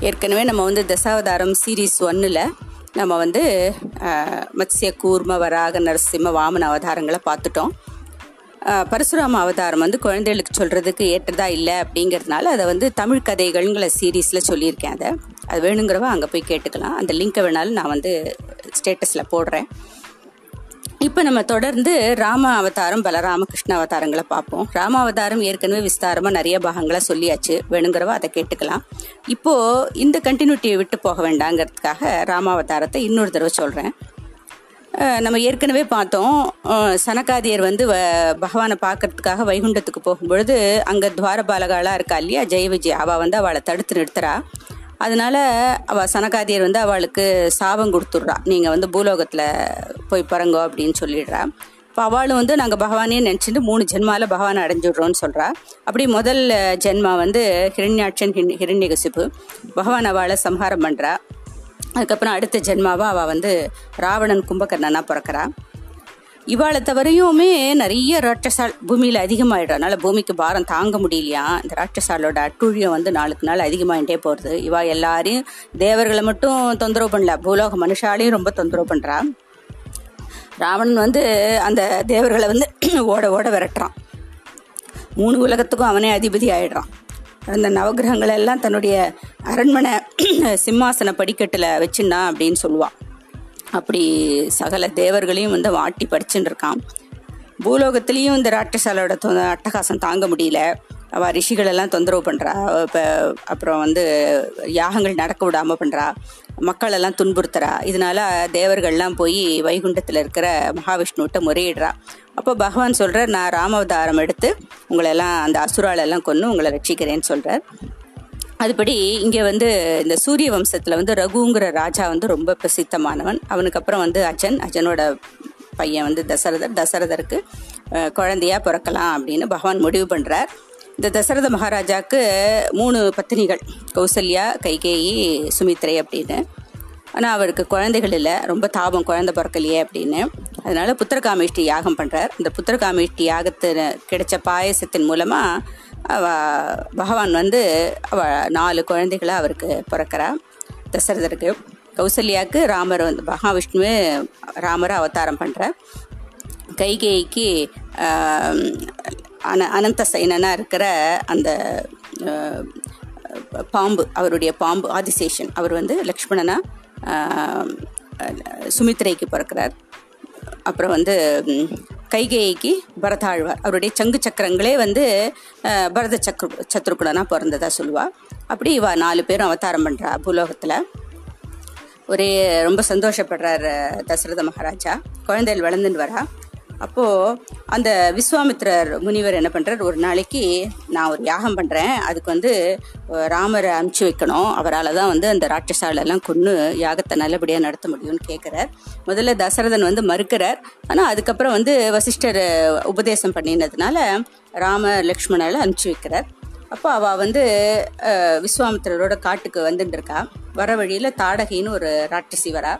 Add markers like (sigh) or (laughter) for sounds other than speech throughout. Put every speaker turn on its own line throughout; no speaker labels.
ஏற்கனவே நம்ம வந்து தசாவதாரம் சீரீஸ் ஒன்னில் நம்ம வந்து அஹ், மத்ஸ்ய கூர்ம வராக நரசிம்ம வாமன அவதாரங்களை பார்த்துட்டோம் பரசுராம அவதாரம் வந்து குழந்தைகளுக்கு சொல்கிறதுக்கு ஏற்றதா இல்லை அப்படிங்கிறதுனால அதை வந்து தமிழ் கதைகள்ங்கிற சீரீஸில் சொல்லியிருக்கேன் அதை. அது வேணுங்கிறவ அங்கே போய் கேட்டுக்கலாம். அந்த லிங்கை வேணாலும் நான் வந்து ஸ்டேட்டஸில் போடுறேன். இப்போ நம்ம தொடர்ந்து ராம அவதாரம் பலராம கிருஷ்ண அவதாரங்களை பார்ப்போம். ராம அவதாரம் ஏற்கனவே விஸ்தாரமாக நிறைய பாகங்களை சொல்லியாச்சு. வேணுங்கிறவ அதை கேட்டுக்கலாம். இப்போ இந்த கண்டினியூட்டியை விட்டு போக வேண்டாங்கிறதுக்காக ராம அவதாரத்தை இன்னொரு தடவை சொல்கிறேன் நம்ம ஏற்கனவே பார்த்தோம். சனகாதியர் வந்து வ- பகவானை பார்க்கறதுக்காக வைகுண்டத்துக்கு போகும்பொழுது அங்கே துவாரபாலகாலாக இருக்கா இல்லையா? ஜெய விஜய். அவள் வந்து அவளை தடுத்து நிறுத்துறா. அதனால அவள் சனகாதியர் வந்து அவளுக்கு சாபம் கொடுத்துட்றா. நீங்கள் வந்து பூலோகத்தில் போய் பிறங்கோ அப்படின்னு சொல்லிடுறா. இப்போ அவளும் வந்து நாங்கள் பகவானே நினச்சிட்டு மூணு ஜென்மாவில் பகவானை அடைஞ்சிடுறோன்னு சொல்கிறா அப்படி முதல் ஜென்மா வந்து ஹிரண்யாட்சன் ஹிரண் ஹிரண்யகசிப்பு. பகவான் அவளை சம்ஹாரம் பண்ணுறா அதுக்கப்புறம் அடுத்த ஜென்மாவாக அவள் வந்து ராவணன் கும்பகர்ணனா பிறக்கிறா. இவாளை தவிரையுமே நிறைய ராட்சசால் பூமியில் அதிகமாயிடும் பூமிக்கு பாரம் தாங்க முடியலையா? இந்த ராட்சசாலோட அட்டுழியம் வந்து நாளுக்கு நாள் அதிகமாயிட்டே போகிறது இவா எல்லாரையும் தேவர்களை மட்டும் தொந்தரவு பண்ணல. பூலோக மனுஷாலையும் ரொம்ப தொந்தரவு பண்ணுறா ராவணன் வந்து அந்த தேவர்களை வந்து (clears throat) ஓட ஓட விரட்டுறான். மூணு உலகத்துக்கும் அவனே அதிபதி ஆயிடுறான். அந்த நவகிரகங்கள் எல்லாம் தன்னுடைய அரண்மனை (clears throat) சிம்மாசன படிக்கட்டில் வச்சுன்னா அப்படின்னு சொல்லுவான் அப்படி சகல தேவர்களையும் வந்து வாட்டி படிச்சுட்டு இருக்கான் பூலோகத்திலையும் இந்த ராட்சசாலோட தொ- அட்டகாசம் தாங்க முடியல. அவ ரிஷிகளெல்லாம் தொந்தரவு பண்ணுறா இப்போ அப்புறம் வந்து யாகங்கள் நடக்க விடாமல் பண்ணுறா மக்களெல்லாம் துன்புறுத்துறா. இதனால தேவர்கள்லாம் போய் வைகுண்டத்தில் இருக்கிற மகாவிஷ்ணுவிட்ட முறையிடுறா. அப்போ பகவான் சொல்கிறார் நான் ராமாவதாரம் எடுத்து உங்களெல்லாம் அந்த அசுராலெல்லாம் கொன்று உங்களை ரட்சிக்கிறேன்னு சொல்கிறார் அதுபடி இங்கே வந்து இந்த சூரிய வம்சத்தில் வந்து ரகுங்கிற ராஜா வந்து ரொம்ப பிரசித்தமானவன். அவனுக்கு அப்புறம் வந்து அஜன் அஜனோட பையன் வந்து தசரதர் தசரதருக்கு குழந்தையாக குழந்தையா பிறக்கலாம் அப்படின்னு பகவான் முடிவு பண்ணுறார் இந்த தசரத மகாராஜாவுக்கு மூணு பத்தினிகள் கௌசல்யா கைகேயி சுமித்ரை அப்படின்னு. ஆனால் அவருக்கு குழந்தைகள் இல்லை ரொம்ப தாபம் குழந்தை பிறக்கலையே அப்படின்னு. அதனால புத்திரகாமேஷ்டி யாகம் பண்ணுறார் இந்த புத்திரகாமேஷ்டி யாகத்தில் கிடைச்ச பாயசத்தின் மூலமாக பகவான் வந்து அவ நாலு குழந்தைகளை அவருக்கு பிறக்கிறா. தசரதருக்கு கௌசல்யாவுக்கு ராமர் வந்து மகாவிஷ்ணுவே ராமரை அவதாரம் பண்ணுற கைகேயிக்கு அன அனந்த சைனனாக இருக்கிற அந்த பாம்பு அவருடைய பாம்பு ஆதிசேஷன் அவர் வந்து லக்ஷ்மணனா சுமித்ரைக்கு பிறக்கிறார். அப்புறம் வந்து கைகேயிக்கு பரதாழ்வார். அவருடைய சங்கு சக்கரங்களே வந்து பரத சக்ரு சத்ருகுணனா பிறந்ததா சொல்லுவாள் அப்படி இவா நாலு பேரும் அவதாரம் பண்ணுறா பூலோகத்தில். ஒரே ரொம்ப சந்தோஷப்படுறார் தசரத மகாராஜா. குழந்தைகள் வளர்ந்துன்னு வரா. அப்போது அந்த விஸ்வாமித்ரர் முனிவர் என்ன பண்ணுறார் ஒரு நாளைக்கு நான் ஒரு யாகம் பண்ணுறேன் அதுக்கு வந்து ராமரை அனுப்பிச்சி வைக்கணும். அவரால் தான் வந்து அந்த ராட்சசாலெல்லாம் கொன்று யாகத்தை நல்லபடியாக நடத்த முடியும்னு கேட்குறார் முதல்ல தசரதன் வந்து மறுக்கிறார். ஆனால் அதுக்கப்புறம் வந்து வசிஷ்டர் உபதேசம் பண்ணினதுனால ராம லக்ஷ்மணால் அனுப்பிச்சி வைக்கிறார். அப்போ அவள் வந்து விஸ்வாமித்திரரோட காட்டுக்கு வந்துட்டு இருக்கா. வர வழியில் தாடகைன்னு ஒரு ராட்சசி வரா.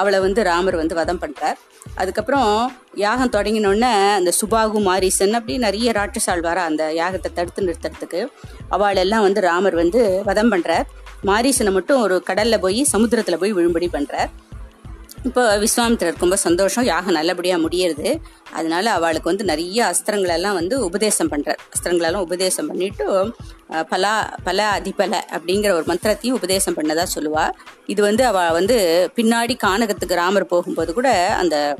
அவளை வந்து ராமர் வந்து வதம் பண்ணுறார் அதுக்கப்புறம் யாகம் தொடங்கினோடனே அந்த சுபாகு மாரிசன் அப்படி நிறைய ராட்சசால் வரா அந்த யாகத்தை தடுத்து நிறுத்துறதுக்கு. அவள் எல்லாம் வந்து ராமர் வந்து வதம் பண்ணுறார் மாரீசனை மட்டும் ஒரு கடலில் போய் சமுத்திரத்தில் போய் விழும்படி பண்ணுறார் இப்போ விஸ்வாமித்திரர் ரொம்ப சந்தோஷம் யாகம் நல்லபடியாக முடியறது. அதனால அவளுக்கு வந்து நிறைய அஸ்திரங்களெல்லாம் வந்து உபதேசம் பண்ணுறார் அஸ்திரங்களெல்லாம் உபதேசம் பண்ணிட்டு பலா பல அதிபல அப்படிங்கிற ஒரு மந்திரத்தையும் உபதேசம் பண்ணதா சொல்லுவா. இது வந்து அவ வந்து பின்னாடி கானகத்துக்கு ராமர் போகும்போது கூட அந்த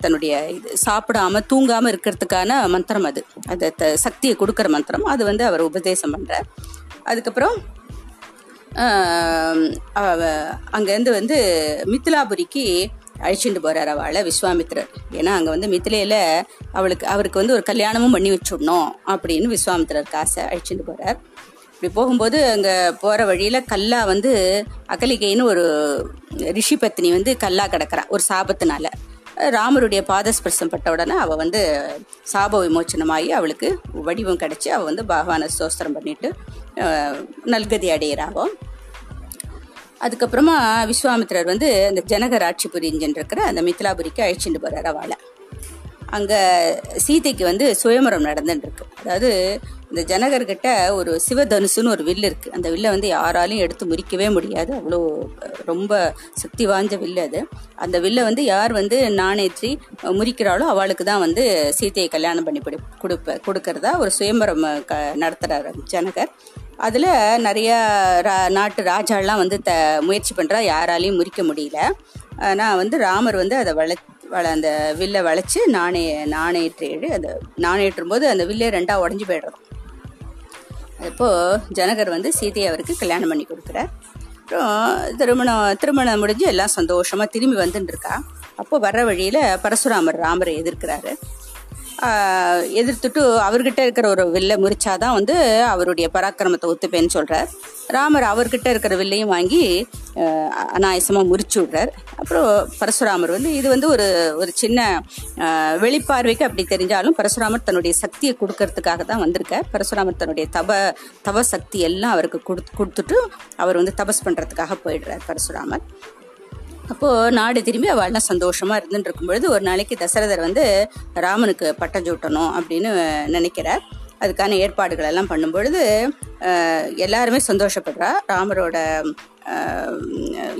தன்னுடைய இது சாப்பிடாம தூங்காம இருக்கிறதுக்கான மந்திரம் அது. அது த- சக்தியை கொடுக்குற மந்திரம். அது வந்து அவர் உபதேசம் பண்ணுறார் அதுக்கப்புறம் அங்கேருந்து வந்து மித்திலாபுரிக்கு அழைச்சிட்டு போறார் அவளை விஸ்வாமித்ரர் ஏன்னா அங்க வந்து மித்திலையில அவளுக்கு அவருக்கு வந்து ஒரு கல்யாணமும் பண்ணி வச்சுடணும் அப்படின்னு விஸ்வாமித்ரர் காசை அழைச்சிட்டு போறார். இப்படி போகும்போது அங்கே போகிற வழியில் கல்லா வந்து அகலிகைன்னு ஒரு ரிஷி பத்னி வந்து கல்லா கிடக்கிறா ஒரு சாபத்தினால. ராமருடைய பாதஸ்பர்சம் பட்ட உடனே அவள் வந்து சாப விமோச்சனமாகி அவளுக்கு வடிவம் கிடச்சி அவள் வந்து பகவானை சோஸ்திரம் பண்ணிட்டு நல்கதி அடையிறாவோ. அதுக்கப்புறமா விஸ்வாமித்திரர் வந்து அந்த ஜனகராட்சி புரிஞ்சுன்னு இருக்கிற அந்த மித்திலாபுரிக்கு அழைச்சிட்டு போகிறார் அவளை. அங்கே சீதைக்கு வந்து சுயமரம் நடந்துட்டுருக்கு. அதாவது இந்த ஜனகர்கிட்ட ஒரு சிவதனுசுன்னு ஒரு வில்லு இருக்குது அந்த வில்லை வந்து யாராலையும் எடுத்து முறிக்கவே முடியாது. அவ்வளோ ரொம்ப சக்தி வாய்ந்த வில்லு அது. அந்த வில்லை வந்து யார் வந்து நாணேற்றி முறிக்கிறாளோ அவளுக்கு தான் வந்து சீதையை கல்யாணம் பண்ணி கொடு கொடுப்ப கொடுக்கறதா ஒரு சுயம்பரம் க நடத்துகிறார் ஜனகர். அதில் நிறையா ரா நாட்டு ராஜாலாம் வந்து த முயற்சி பண்ணுறா யாராலையும் முறிக்க முடியல. நான் வந்து ராமர் வந்து அதை வள வள அந்த வில்லை வளைச்சு நாணய நாணயற்றேடு அந்த நாணயற்றும் போது அந்த வில்லே ரெண்டாக உடஞ்சி போய்டுறோம் அப்போது ஜனகர் வந்து சீதையை அவருக்கு கல்யாணம் பண்ணி கொடுக்குறார். அப்புறம் திருமணம் திருமணம் முடிஞ்சு எல்லாம் சந்தோஷமாக திரும்பி வந்துட்டுருக்கா அப்போ வர்ற வழியில் பரசுராமர் ராமரை எதிர்க்கிறாரு. எதிர்த்துட்டு அவர்கிட்ட இருக்கிற ஒரு வில்லை முறிச்சாதான் வந்து அவருடைய பராக்கிரமத்தை ஒத்துப்பேன்னு சொல்கிறார் ராமர் அவர்கிட்ட இருக்கிற வில்லையும் வாங்கி அநாயசமாக முறிச்சு விடுறார். அப்புறம் பரசுராமர் வந்து இது வந்து ஒரு ஒரு சின்ன வெளிப்பார்வைக்கு அப்படி தெரிஞ்சாலும் பரசுராமர் தன்னுடைய சக்தியை கொடுக்கறதுக்காக தான் வந்திருக்கார். பரசுராமர் தன்னுடைய தப தவ சக்தி எல்லாம் அவருக்கு கொடுத்து கொடுத்துட்டு அவர் வந்து தபஸ் பண்ணுறதுக்காக போயிடுறார் பரசுராமர். அப்போது நாடு திரும்பி அவள்லாம் சந்தோஷமாக இருந்துட்டு இருக்கும் பொழுது ஒரு நாளைக்கு தசரதர் வந்து ராமனுக்கு பட்டம் சூட்டணும் அப்படின்னு நினைக்கிறார். அதுக்கான ஏற்பாடுகள் எல்லாம் பண்ணும்பொழுது எல்லாருமே சந்தோஷப்படுறா. ராமரோட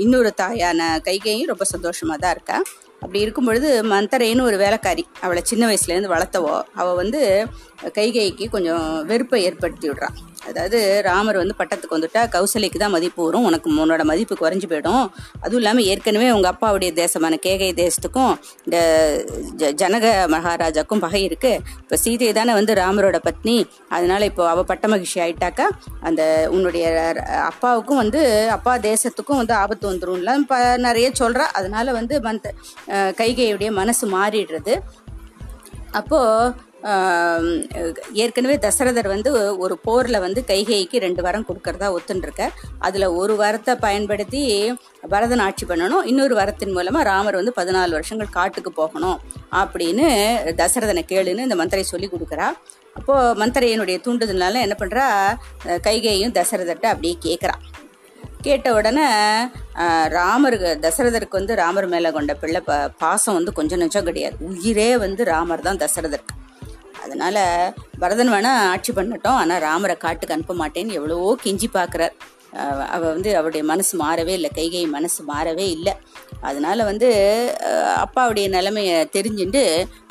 இன்னொரு தாயான கைகையும் ரொம்ப சந்தோஷமாக தான் இருக்கா. அப்படி இருக்கும் பொழுது மந்தரைன்னு ஒரு வேலைக்காரி அவளை சின்ன வயசுலேருந்து வளர்த்தவோ அவள் வந்து கைகைக்கு கொஞ்சம் வெறுப்பை ஏற்படுத்தி விடுறான் அதாவது ராமர் வந்து பட்டத்துக்கு வந்துட்டா கௌசலைக்கு தான் மதிப்பு வரும். உனக்கு உன்னோட மதிப்பு குறைஞ்சி போயிடும். அதுவும் இல்லாமல் ஏற்கனவே உங்கள் அப்பாவுடைய தேசமான கேகை தேசத்துக்கும் இந்த ஜனக மகாராஜாக்கும் பகை இருக்குது இப்போ சீதை தானே வந்து ராமரோட பத்னி. அதனால் இப்போ அவள் பட்ட மகிழ்ச்சி ஆயிட்டாக்கா அந்த உன்னுடைய அப்பாவுக்கும் வந்து அப்பா தேசத்துக்கும் வந்து ஆபத்து வந்துடும்ல இப்போ நிறைய சொல்கிறா அதனால் வந்து மந்த கைகையுடைய மனசு மாறிடுறது. அப்போது ஏற்கனவே தசரதர் வந்து ஒரு போரில் வந்து கைகைக்கு ரெண்டு வாரம் கொடுக்கறதா ஒத்துன்ருக்க அதில் ஒரு வாரத்தை பயன்படுத்தி பரதன் ஆட்சி பண்ணணும். இன்னொரு வரத்தின் மூலமாக ராமர் வந்து பதினாலு வருஷங்கள் காட்டுக்கு போகணும் அப்படின்னு தசரதனை கேளுன்னு இந்த மந்திரை சொல்லி கொடுக்குறா. அப்போது மந்திரையனுடைய தூண்டுதல்னால என்ன பண்ணுறா கைகையும் தசரதர்கிட்ட அப்படியே கேட்குறா கேட்ட உடனே ராமருக்கு தசரதருக்கு வந்து ராமர் மேலே கொண்ட பிள்ளை ப பாசம் வந்து கொஞ்சம் நெஞ்சம் கிடையாது. உயிரே வந்து ராமர் தான் தசரதருக்கு. அதனால பரதன் வேணா ஆட்சி பண்ணட்டும். ஆனால் ராமரை காட்டுக்கு அனுப்ப மாட்டேன்னு எவ்வளவோ கெஞ்சி பார்க்குறார் அவ வந்து அவருடைய மனசு மாறவே இல்லை. கைகை மனசு மாறவே இல்லை. அதனால வந்து அப்பாவுடைய நிலைமையை தெரிஞ்சுட்டு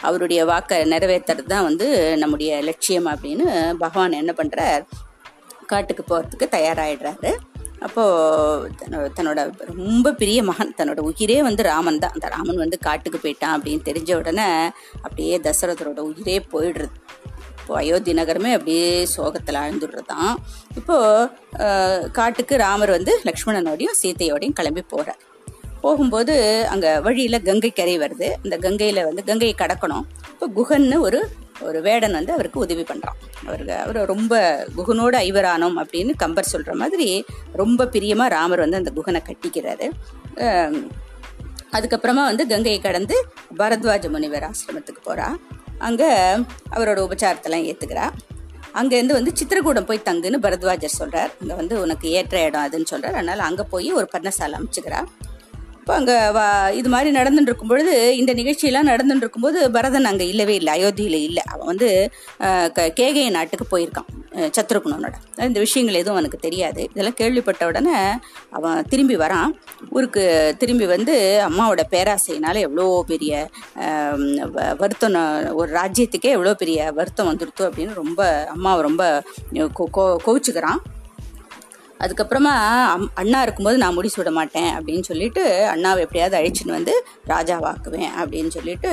அவருடைய வாக்கை நிறைவேற்றுறது தான் வந்து நம்முடைய லட்சியம் அப்படின்னு பகவான் என்ன பண்ணுறார் காட்டுக்கு போகிறதுக்கு தயாராகிடுறாரு அப்போது தன்னோட ரொம்ப பெரிய மகன் தன்னோட உயிரே வந்து ராமன் தான். அந்த ராமன் வந்து காட்டுக்கு போயிட்டான் அப்படின்னு தெரிஞ்ச உடனே அப்படியே தசரதரோட உயிரே போயிடுறது. இப்போ அயோத்தி நகரமே அப்படியே சோகத்தில் ஆழ்ந்துடுறது தான் இப்போது காட்டுக்கு ராமர் வந்து லக்ஷ்மணனோடையும் சீத்தையோடையும் கிளம்பி போகிறார் போகும்போது அங்கே வழியில் கங்கை கரை வருது. அந்த கங்கையில் வந்து கங்கையை கடக்கணும். இப்போ குகன்னு ஒரு ஒரு வேடன் வந்து அவருக்கு உதவி பண்ணுறான் அவருக்கு அவர் ரொம்ப குகனோட ஐவரானோம் அப்படின்னு கம்பர் சொல்கிற மாதிரி ரொம்ப பிரியமாக ராமர் வந்து அந்த குகனை கட்டிக்கிறாரு. அதுக்கப்புறமா வந்து கங்கையை கடந்து பரத்வாஜ முனிவர் ஆசிரமத்துக்கு போகிறா அங்கே அவரோட உபச்சாரத்தெல்லாம் ஏற்றுக்கிறா அங்கேருந்து வந்து சித்திரகூடம் போய் தங்குன்னு பரத்வாஜர் சொல்கிறார் அங்கே வந்து உனக்கு ஏற்ற இடம் அதுன்னு சொல்கிறார் அதனால் அங்கே போய் ஒரு பர்ணசாலை அமைச்சுக்கிறா. இப்போ அங்கே வா இது மாதிரி நடந்துட்டு இருக்கும் பொழுது இந்த நிகழ்ச்சியெல்லாம் நடந்துட்டு இருக்கும்போது பரதன் அங்கே இல்லவே இல்லை அயோத்தியில் இல்லை. அவன் வந்து கேகைய நாட்டுக்கு போயிருக்கான் சத்ருகுணனோட. இந்த விஷயங்கள் எதுவும் அவனுக்கு தெரியாது. இதெல்லாம் கேள்விப்பட்ட உடனே அவன் திரும்பி வரான். ஊருக்கு திரும்பி வந்து அம்மாவோட பேராசையினால் எவ்வளோ பெரிய வருத்தம் ஒரு ராஜ்யத்துக்கே எவ்வளோ பெரிய வருத்தம் வந்துடுத்து அப்படின்னு ரொம்ப அம்மாவை ரொம்ப கோவிச்சுக்கிறான். அதுக்கப்புறமா அம் அண்ணா இருக்கும்போது நான் முடிச்சு விட மாட்டேன் அப்படின்னு சொல்லிட்டு அண்ணாவை எப்படியாவது அழிச்சுன்னு வந்து ராஜாவாக்குவேன் அப்படின்னு சொல்லிட்டு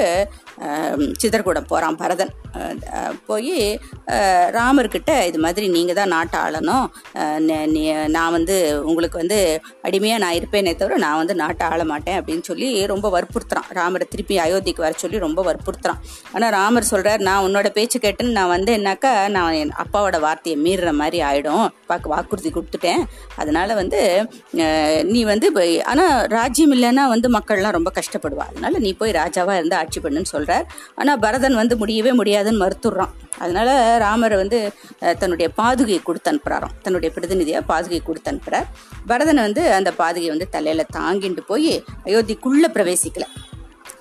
சிதர்கூடம் போகிறான் பரதன். போய் ராமர்கிட்ட இது மாதிரி நீங்கள் தான் நாட்டை ஆளணும். நான் வந்து உங்களுக்கு வந்து அடிமையாக நான் இருப்பேனே தவிர நான் வந்து நாட்டை ஆள மாட்டேன் அப்படின்னு சொல்லி ரொம்ப வற்புறுத்துறான். ராமரை திருப்பி அயோத்திக்கு வர சொல்லி ரொம்ப வற்புறுத்துறான். ஆனால் ராமர் சொல்கிறார் நான் உன்னோட பேச்சு கேட்டுன்னு நான் வந்தேன்னாக்கா நான் என் அப்பாவோட வார்த்தையை மீறுற மாதிரி ஆகிடும் பார்க்க வாக்குறுதி கொடுத்துட்டேன். அதனால் வந்து நீ வந்து ஆனால் ராஜ்யம் இல்லைன்னா வந்து மக்கள்லாம் ரொம்ப கஷ்டப்படுவா. அதனால் நீ போய் ராஜாவாக இருந்து ஆட்சி பண்ணுன்னு சொல்கிறார் ஆனால் பரதன் வந்து முடியவே முடியாது. முடியாதுன்னு மறுத்துடுறான். அதனால ராமர் வந்து தன்னுடைய பாதுகையை கொடுத்து அனுப்புகிறாராம் தன்னுடைய பிரதிநிதியாக பாதுகையை கொடுத்து அனுப்புகிறார் பரதன் வந்து அந்த பாதுகையை வந்து தலையில் தாங்கிட்டு போய் அயோத்திக்குள்ளே பிரவேசிக்கல.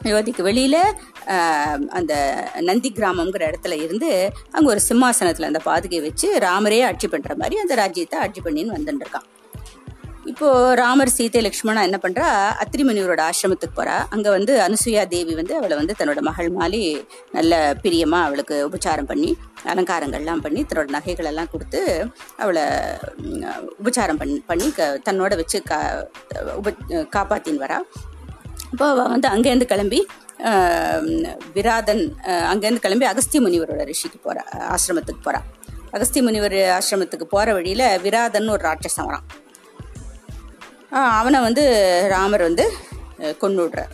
அயோத்திக்கு வெளியில் அந்த நந்தி கிராமங்கிற இடத்துல இருந்து அங்கே ஒரு சிம்மாசனத்தில் அந்த பாதுகையை வச்சு ராமரே ஆட்சி பண்ணுற மாதிரி அந்த ராஜ்யத்தை ஆட்சி பண்ணின்னு வந்துட்டு இருக்கான். இப்போ ராமர் சீதை லக்ஷ்மணா என்ன பண்றா? அத்திரிமணியரோட ஆசிரமத்துக்கு போறா. அங்க வந்து அனுசுயா தேவி வந்து அவளை வந்து தன்னோட மகள் மாலி நல்ல பிரியமா அவளுக்கு உபச்சாரம் பண்ணி அலங்காரங்கள்லாம் பண்ணி தன்னோட நகைகள் எல்லாம் கொடுத்து அவளை உபச்சாரம் பண்ணி பண்ணி க- தன்னோட வச்சு கா உப காப்பாத்தின்னு வரா. இப்போ அவள் வந்து அங்கேருந்து கிளம்பி விராதன் அங்கேருந்து கிளம்பி அகஸ்திய முனிவரோட ரிஷிக்கு போகிறா ஆசிரமத்துக்கு போகிறா அகஸ்திய முனிவர் ஆசிரமத்துக்கு போகிற வழியில் விராதன் ஒரு ராட்சசம் வரான். அவனை வந்து ராமர் வந்து கொண்டு விடுறார்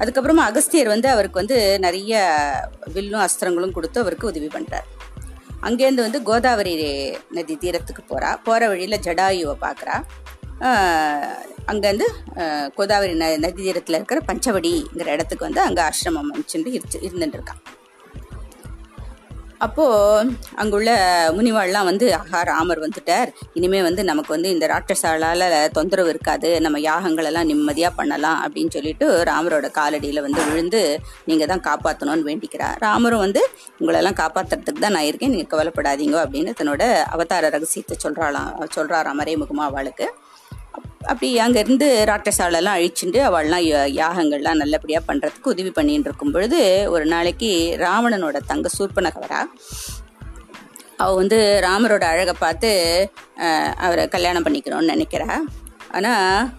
அதுக்கப்புறமா அகஸ்தியர் வந்து அவருக்கு வந்து நிறைய வில்லும் அஸ்திரங்களும் கொடுத்து அவருக்கு உதவி பண்ணுறார் அங்கேருந்து வந்து கோதாவரி நதி தீரத்துக்கு போகிறா போகிற வழியில் ஜடாயுவை பார்க்குறா. அங்கேருந்து கோதாவரி ந நதி தீரத்தில் இருக்கிற பஞ்சவடிங்கிற இடத்துக்கு வந்து அங்கே ஆசிரமம் அமைச்சுட்டு இருந்துட்டு இருக்கான். அப்போது அங்குள்ள முனிவாள்லாம் வந்து ஆஹா ராமர் வந்துட்டார். இனிமேல் வந்து நமக்கு வந்து இந்த ராட்சசாலால தொந்தரவு இருக்காது. நம்ம யாகங்களெல்லாம் நிம்மதியாக பண்ணலாம் அப்படின்னு சொல்லிட்டு ராமரோட காலடியில் வந்து விழுந்து நீங்கள் தான் காப்பாற்றணும்னு வேண்டிக்கிறார். ராமரும் வந்து உங்களெல்லாம் காப்பாற்றுறதுக்கு தான் நான் இருக்கேன். நீங்கள் கவலைப்படாதீங்க அப்படின்னு தன்னோட அவதார ரகசியத்தை சொல்கிறாளாம் சொல்கிறா மறைமுகமாக அவளுக்கு. அப்படி அங்கேருந்து ராட்சசாலெல்லாம் அழிச்சுட்டு அவள்லாம் யா- யாகங்கள்லாம் நல்லபடியாக பண்ணுறதுக்கு உதவி பண்ணிட்டு இருக்கும் பொழுது ஒரு நாளைக்கு ராவணனோட தங்க சூர்பனகவரா அவள் வந்து ராமரோட அழகை பார்த்து அவரை கல்யாணம் பண்ணிக்கணும்னு நினைக்கிறா. ஆனால்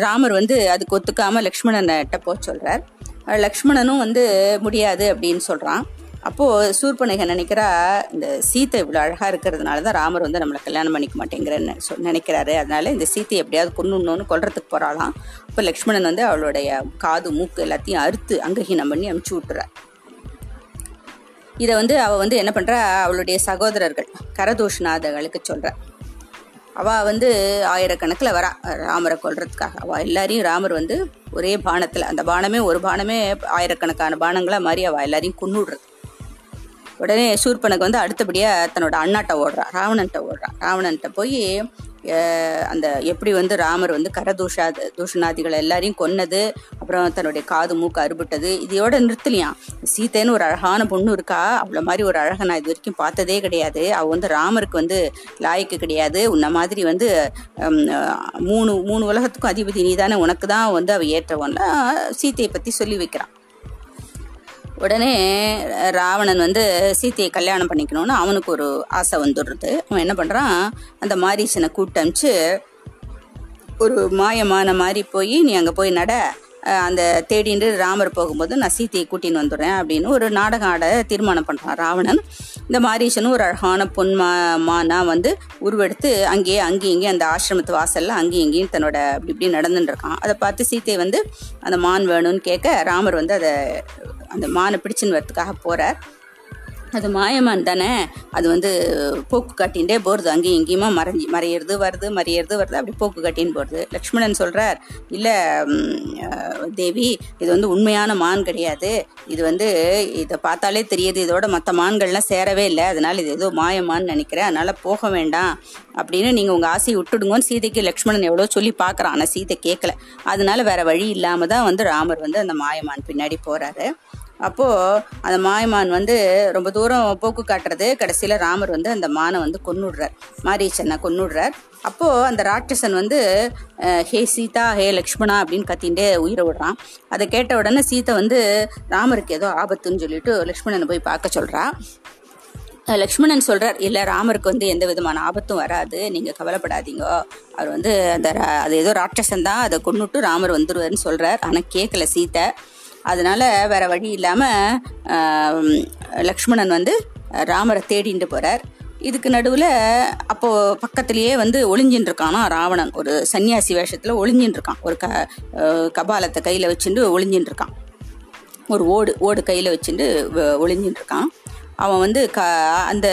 ராமர் வந்து அதுக்கு ஒத்துக்காமல் லக்ஷ்மணன்கிட்ட போக சொல்கிறார் லக்ஷ்மணனும் வந்து முடியாது அப்படின்னு சொல்கிறான் அப்போது சூர்பனகை நினைக்கிறா இந்த சீத்தை இவ்வளோ அழகாக இருக்கிறதுனால தான் ராமர் வந்து நம்மளை கல்யாணம் பண்ணிக்க மாட்டேங்கிறன்னு சொ நினைக்கிறாரு. அதனால இந்த சீத்தை எப்படியாவது கொண்டுணுன்னு கொல்றதுக்கு போகிறாளாம் அப்போ லக்ஷ்மணன் வந்து அவளுடைய காது மூக்கு எல்லாத்தையும் அறுத்து அங்கஹீனம் பண்ணி அமுச்சு விட்டுறார். இதை வந்து அவள் வந்து என்ன பண்ணுறா அவளுடைய சகோதரர்கள் கரதோஷநாதர்களுக்கு சொல்றா. அவள் வந்து ஆயிரக்கணக்கில் வரா ராமரை கொல்றதுக்காக. அவள் எல்லாரையும் ராமர் வந்து ஒரே பானத்தில் அந்த பானமே ஒரு பானமே ஆயிரக்கணக்கான பானங்களாக மாதிரி அவள் எல்லாரையும் கொண்டுடுறது உடனே சூர்பனுக்கு வந்து அடுத்தபடியாக தன்னோட அண்ணாட்ட ஓடுறான் ராவணன்ட்ட ஓடுறான் ராவணன்ட்ட போய் அந்த எப்படி வந்து ராமர் வந்து கரதூஷா தூஷணாதிகள் எல்லாரையும் கொன்னது அப்புறம் தன்னுடைய காது மூக்கு அறுபட்டது இதையோட நிறுத்தலையாம் சீத்தைன்னு ஒரு அழகான பொண்ணு இருக்கா. அவ்வளோ மாதிரி ஒரு அழகை நான் இது வரைக்கும் பார்த்ததே கிடையாது. அவ வந்து ராமருக்கு வந்து லாய்க்கு கிடையாது. உன்ன மாதிரி வந்து மூணு மூணு உலகத்துக்கும் அதிபதி நீதானே உனக்கு தான் வந்து அவ ஏற்றவன்லாம் சீதையை பற்றி சொல்லி வைக்கிறான். உடனே ராவணன் வந்து சீத்தையை கல்யாணம் பண்ணிக்கணும்னு அவனுக்கு ஒரு ஆசை வந்துடுறது. அவன் என்ன பண்ணுறான் அந்த மாரீசனை கூட்டமிச்சு ஒரு மாயமான மாதிரி போய் நீ அங்கே போய் நட. அந்த தேடிண்டு ராமர் போகும்போது நான் சீத்தையை கூட்டின்னு வந்துடுறேன் அப்படின்னு ஒரு நாடகம் ஆட தீர்மானம் பண்ணுறான் ராவணன். இந்த மாரீசனும் ஒரு அழகான பொன் மா மானா வந்து உருவெடுத்து அங்கேயே அங்கேயும் இங்கேயும் அந்த ஆசிரமத்து வாசலில் அங்கேயும் இங்கேயும் தன்னோட அப்படி இப்படி நடந்துட்டு இருக்கான். அதை பார்த்து சீத்தை வந்து அந்த மான் வேணும்னு கேட்க ராமர் வந்து அதை அந்த மானை பிடிச்சின்னு வரத்துக்காக போகிறார் அது மாயமான் தானே? அது வந்து போக்கு காட்டின்ண்டே போகிறது அங்கேயும் இங்கேயுமா மறைஞ்சி மறையிறது வருது மறையிறது வருது. அப்படி போக்கு காட்டின்னு போகிறது லக்ஷ்மணன் சொல்கிறார் இல்லை தேவி இது வந்து உண்மையான மான் கிடையாது. இது வந்து இதை பார்த்தாலே தெரியுது. இதோட மற்ற மான்கள்லாம் சேரவே இல்லை. அதனால் இது ஏதோ மாயமான்னு நினைக்கிறேன். அதனால் போக வேண்டாம். அப்படின்னு நீங்கள் உங்கள் ஆசையை விட்டுடுங்கன்னு சீதைக்கு லக்ஷ்மணன் எவ்வளோ சொல்லி பார்க்குறான். ஆனால் சீதை கேட்கல அதனால வேறு வழி இல்லாமல் தான் வந்து ராமர் வந்து அந்த மாயமான் பின்னாடி போகிறாரு அப்போது அந்த மாயமான் வந்து ரொம்ப தூரம் போக்கு காட்டுறது கடைசியில் ராமர் வந்து அந்த மானை வந்து கொன்னுடுறார். மாரீச்சனை கொன்னுடுறார். அப்போது அந்த ராட்சசன் வந்து ஹே சீதா ஹே லக்ஷ்மணா அப்படின்னு கத்தின்ண்டே உயிரை விடுறான். அதை கேட்ட உடனே சீதை வந்து ராமருக்கு ஏதோ ஆபத்துன்னு சொல்லிட்டு லக்ஷ்மணனை போய் பார்க்க சொல்கிறா லக்ஷ்மணன் சொல்றார் இல்ல ராமருக்கு வந்து எந்த விதமான ஆபத்தும் வராது. நீங்க கவலைப்படாதீங்க. அவர் வந்து அந்த ரா- அது ஏதோ ராட்சசன் தான். அதை கொண்டுட்டு ராமர் வந்துருவாருன்னு சொல்றார். ஆனா கேட்கல சீதை. அதனால வேற வழி இல்லாம லக்ஷ்மணன் வந்து ராமரை தேடிட்டு போறார். இதுக்கு நடுவில் அப்போ பக்கத்திலேயே வந்து ஒளிஞ்சின்னு இருக்கானா ராவணன். ஒரு சன்னியாசி வேஷத்தில் ஒளிஞ்சின்னு இருக்கான் ஒரு க கபாலத்தை கையில் வச்சுட்டு ஒளிஞ்சின்னு இருக்கான் ஒரு ஓடு ஓடு கையில் வச்சுட்டு வ- ஒளிஞ்சின்னு இருக்கான் அவன் வந்து க அந்த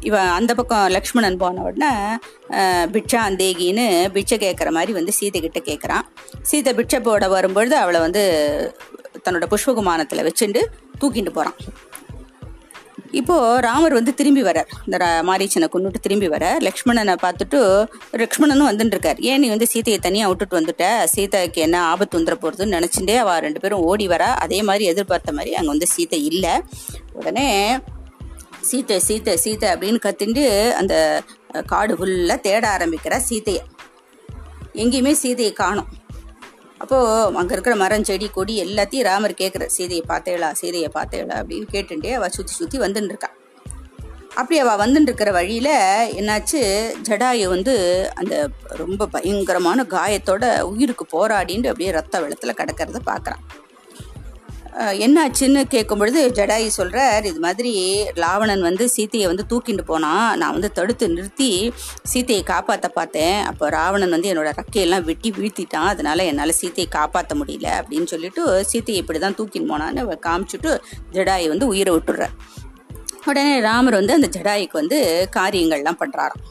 இவன் அந்த பக்கம் லக்ஷ்மணன் போன உடனே பிட்சா அந்தேகின்னு பிட்சை கேட்குற மாதிரி வந்து சீதை கிட்ட கேட்குறான் சீதை பிட்சை போட வரும்பொழுது அவளை வந்து தன்னோட புஷ்பகுமானத்தில் வச்சுட்டு தூக்கிட்டு போகிறான் இப்போது ராமர் வந்து திரும்பி வரார் இந்த ரா- மாரீச்சனை கொண்டுட்டு திரும்பி வர லக்ஷ்மணனை பார்த்துட்டு லக்ஷ்மணனும் வந்துட்டு இருக்கார். ஏன் நீ வந்து சீதையை தனியாக விட்டுட்டு வந்துட்ட? சீதைக்கு என்ன ஆபத்து வந்துட போகிறதுன்னு நினச்சிட்டே அவள் ரெண்டு பேரும் ஓடி வரா. அதே மாதிரி எதிர்பார்த்த மாதிரி அங்கே வந்து சீதை இல்லை. உடனே சீத்தை சீத்தை சீத்தை அப்படின்னு கத்திண்டு அந்த காடு ஃபுல்லாக தேட ஆரம்பிக்கிற சீதையை எங்கேயுமே சீதையை காணோம். அப்போது அங்கே இருக்கிற மரம் செடி கொடி எல்லாத்தையும் ராமர் கேட்குற சீதையை பார்த்தேளா? சீதையை பார்த்தேளா? அப்படின்னு கேட்டுட்டே அவள் சுற்றி சுற்றி வந்துட்டு இருக்கா அப்படி அவள் வந்துட்டு இருக்கிற வழியில் என்னாச்சு? ஜடாயு வந்து அந்த ரொம்ப பயங்கரமான காயத்தோட உயிருக்கு போராடின்னு அப்படியே ரத்த வெள்ளத்தில் கிடக்கிறத பார்க்குறான் என்னாச்சுன்னு கேட்கும் பொழுது ஜடாயு சொல்கிறார் இது மாதிரி ராவணன் வந்து சீதையை வந்து தூக்கிட்டு போனான் நான் வந்து தடுத்து நிறுத்தி சீதையை காப்பாற்ற பார்த்தேன். அப்போ ராவணன் வந்து என்னோடய ரக்கையெல்லாம் வெட்டி வீழ்த்திட்டான். அதனால் என்னால் சீதையை காப்பாற்ற முடியல அப்படின்னு சொல்லிட்டு சீதையை இப்படி தான் தூக்கின்னு போனான்னு காமிச்சுட்டு காமிச்சிட்டு வந்து உயிரை விட்டுடுறார். உடனே ராமர் வந்து அந்த ஜடாயிக்கு வந்து காரியங்கள்லாம் பண்ணுறாராம்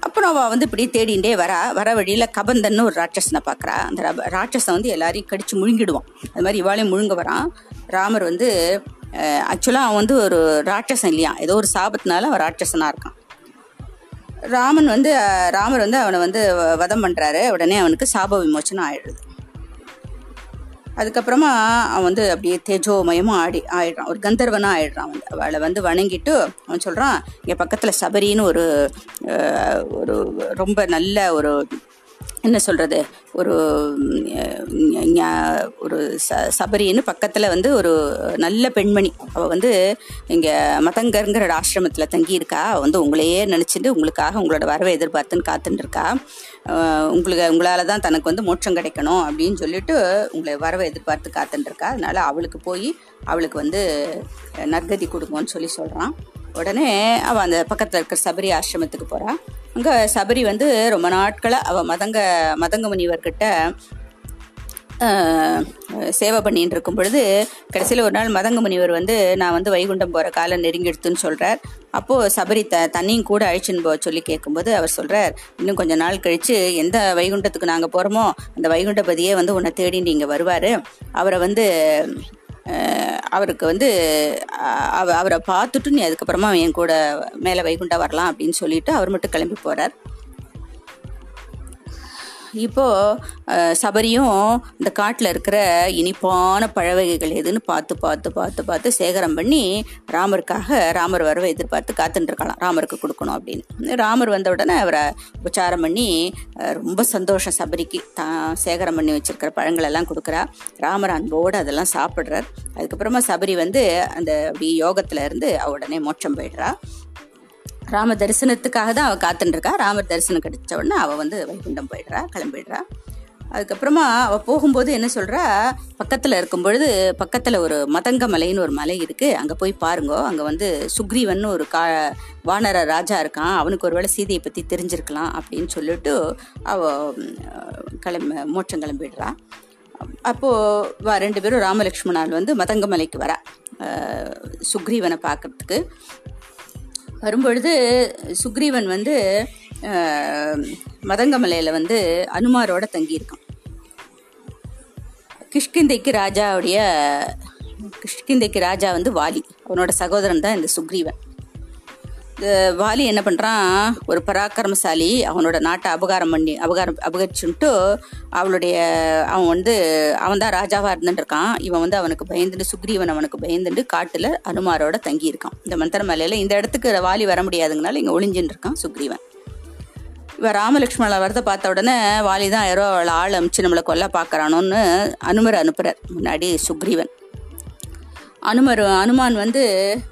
அப்புறம் அவள் வந்து இப்படி தேடிண்டே வரா வர வழியில் கபந்தன்னு ஒரு ராட்சசனை பார்க்குறா அந்த ராட்சசன் வந்து எல்லாரையும் கடிச்சு முழுங்கிடுவான். அது மாதிரி இவாளையும் முழுங்க வரான் ராமர் வந்து ஆக்சுவலாக அவன் வந்து ஒரு ராட்சசன் இல்லையா? ஏதோ ஒரு சாபத்தினால அவன் ராட்சசனாக இருக்கான். ராமன் வந்து ராமர் வந்து அவனை வந்து வ- வதம் பண்ணுறாரு உடனே அவனுக்கு சாப விமோச்சனம் ஆயிடுது. அதுக்கப்புறமா அவன் வந்து அப்படியே தேஜோமயமாக ஆடி ஆயிடுறான். ஒரு கந்தர்வனாக ஆயிடுறான் வந்து. அவளை வந்து வணங்கிட்டு அவன் சொல்கிறான் இங்கே பக்கத்தில் சபரின்னு ஒரு ஒரு ரொம்ப நல்ல ஒரு என்ன சொல்கிறது ஒரு ஒரு ச சபரின்னு பக்கத்தில் வந்து ஒரு நல்ல பெண்மணி. அவள் வந்து இங்கே மதங்கருங்கிற ஆசிரமத்தில் தங்கியிருக்கா. அவள் வந்து உங்களையே நினச்சிட்டு உங்களுக்காக உங்களோட வரவை எதிர்பார்த்துன்னு காத்துட்டு இருக்கா உங்களுக்கு உங்களால் தான் தனக்கு வந்து மோட்சம் கிடைக்கணும் அப்படின்னு சொல்லிட்டு உங்களை வரவை எதிர்பார்த்து காத்துட்டுருக்கா அதனால் அதனால அவளுக்கு போய் அவளுக்கு வந்து நற்கதி கொடுங்கன்னு சொல்லி சொல்கிறான் உடனே அவள் அந்த பக்கத்தில் இருக்கிற சபரி ஆசிரமத்துக்கு போகிறான் அங்கே சபரி வந்து ரொம்ப நாட்களாக அவள் மதங்க மதங்க முனிவர்கிட்ட சேவை பண்ணிட்டு இருக்கும் பொழுது கடைசியில் ஒரு நாள் மதங்க முனிவர் வந்து நான் வந்து வைகுண்டம் போகிற காலம் நெருங்கிடுத்துன்னு சொல்கிறார் அப்போது சபரி த தண்ணியும் கூட அழிச்சுன்னு போக சொல்லி கேட்கும்போது அவர் சொல்கிறார் இன்னும் கொஞ்ச நாள் கழித்து எந்த வைகுண்டத்துக்கு நாங்கள் போகிறோமோ அந்த வைகுண்டபதியே வந்து உன்னை தேடி நீங்கள் வருவார். அவரை வந்து அவருக்கு வந்து அவ அவரை பார்த்துட்டு நீ அதுக்கப்புறமா என் கூட மேலே வைகுண்டா வரலாம் அப்படின்னு சொல்லிட்டு அவர் மட்டும் கிளம்பி போகிறார் இப்போ சபரியும் இந்த காட்டில் இருக்கிற இனிப்பான பழவகைகள் எதுன்னு பார்த்து பார்த்து பார்த்து பார்த்து சேகரம் பண்ணி ராமருக்காக ராமர் வரவை எதிர்பார்த்து காத்துட்டுருக்கலாம் ராமருக்கு கொடுக்கணும் அப்படின்னு. ராமர் வந்த உடனே அவரை உச்சாரம் பண்ணி ரொம்ப சந்தோஷம் சபரிக்கு. தான் சேகரம் பண்ணி வச்சிருக்கிற பழங்களெல்லாம் கொடுக்குறா. ராமர் அன்போடு அதெல்லாம் சாப்பிட்றார். அதுக்கப்புறமா சபரி வந்து அந்த அப்படி யோகத்தில் இருந்து அவ உடனே மோட்சம் போயிடுறா. ராம தரிசனத்துக்காக தான் அவள் காத்துட்டுருக்கா ராமர் தரிசனம் கிடைச்ச உடனே அவள் வந்து வைகுண்டம் போயிடுறா கிளம்பிடுறா. அதுக்கப்புறமா அவள் போகும்போது என்ன சொல்கிறா பக்கத்தில் இருக்கும் பொழுது பக்கத்தில் ஒரு மதங்க மலைன்னு ஒரு மலை இருக்குது அங்கே போய் பாருங்கோ. அங்கே வந்து சுக்ரீவன் ஒரு கா வானர ராஜா இருக்கான். அவனுக்கு ஒருவேளை சீதையை பற்றி தெரிஞ்சிருக்கலாம் அப்படின்னு சொல்லிட்டு அவள் கிளம்ப மோட்சம் கிளம்பிடுறா. அப்போது ரெண்டு பேரும் ராமலக்ஷ்மணால் வந்து மதங்கமலைக்கு வரா. சுக்ரீவனை பார்க்கறதுக்கு. வரும்பொழுது சுக்ரீவன் வந்து மதங்கமலையில் வந்து அனுமாரோட தங்கியிருக்கான். கிஷ்கிந்தைக்கு ராஜாவுடைய கிஷ்கிந்தைக்கு ராஜா வந்து வாலி. அவனோட சகோதரன் தான் இந்த சுக்ரீவன். வாலி என்ன பண்ணுறான் ஒரு பராக்கிரமசாலி அவனோட நாட்டை அபகாரம் பண்ணி அபகாரம் அபகரிச்சுன்ட்டு அவளுடைய அவன் வந்து அவன் தான் ராஜாவாக இருந்துட்டுருக்கான் இவன் வந்து அவனுக்கு பயந்துட்டு சுக்ரீவன் அவனுக்கு பயந்துட்டு காட்டில் அனுமாரோட தங்கியிருக்கான். இந்த மந்திரமலையில் இந்த இடத்துக்கு வாலி வர முடியாதுங்கனால இங்கே ஒளிஞ்சுன்னு இருக்கான் சுக்ரீவன். இவன் ராமலக்ஷ்மண வரதை பார்த்த உடனே வாலி தான் யாரோ அவளை ஆள் அமிச்சு நம்மளை கொல்ல பார்க்கறானோன்னு அனுமர் அனுப்புகிறார் முன்னாடி சுக்ரீவன். அனுமர் அனுமான் வந்து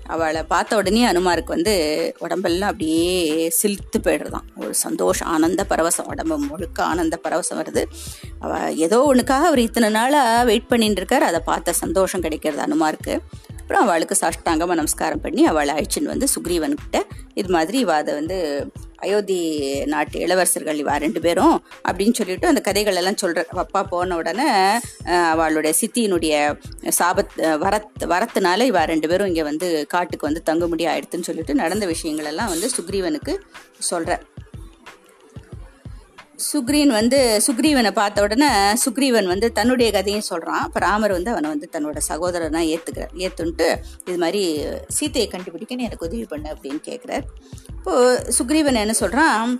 அவளை பார்த்த உடனே அனுமாருக்கு வந்து உடம்பெல்லாம் அப்படியே சிலித்து போயிடுறதான் ஒரு சந்தோஷம் ஆனந்த பரவசம் உடம்பு முழுக்க ஆனந்த பரவசம் வருது. அவ ஏதோ ஒன்றுக்காக அவர் இத்தனை நாளாக வெயிட் பண்ணிட்டு இருக்கார். அதை பார்த்த சந்தோஷம் கிடைக்கிறது அனுமாருக்கு. அப்புறம் அவளுக்கு சாஷ்டாங்கமாக நமஸ்காரம் பண்ணி அவளை அழிச்சின்னு வந்து சுக்ரீவன்கிட்ட இது மாதிரி இவ அதை வந்து அயோத்தி நாட்டு இளவரசர்கள் இவா ரெண்டு பேரும் அப்படின்னு சொல்லிட்டு அந்த கதைகள் எல்லாம் சொல்ற அப்பா போன உடனே அவளுடைய சித்தியினுடைய சாபத் வரத் வரத்துனால இவா ரெண்டு பேரும் இங்கே வந்து காட்டுக்கு வந்து தங்கும்படி ஆயிடுத்துன்னு சொல்லிட்டு நடந்த விஷயங்கள் எல்லாம் வந்து சுக்ரீவனுக்கு சொல்ற. சுக்ரீன் வந்து சுக்ரீவனை பார்த்த உடனே சுக்ரீவன் வந்து தன்னுடைய கதையும் சொல்கிறான் அப்போ ராமர் வந்து அவனை வந்து தன்னோட சகோதரனாக ஏற்றுக்கிறார் ஏற்றுன்ட்டு இது மாதிரி சீத்தையை கண்டுபிடிக்க நீ எனக்கு உதவி பண்ணு அப்படின்னு கேட்குறார் இப்போது சுக்ரீவன் என்ன சொல்கிறான்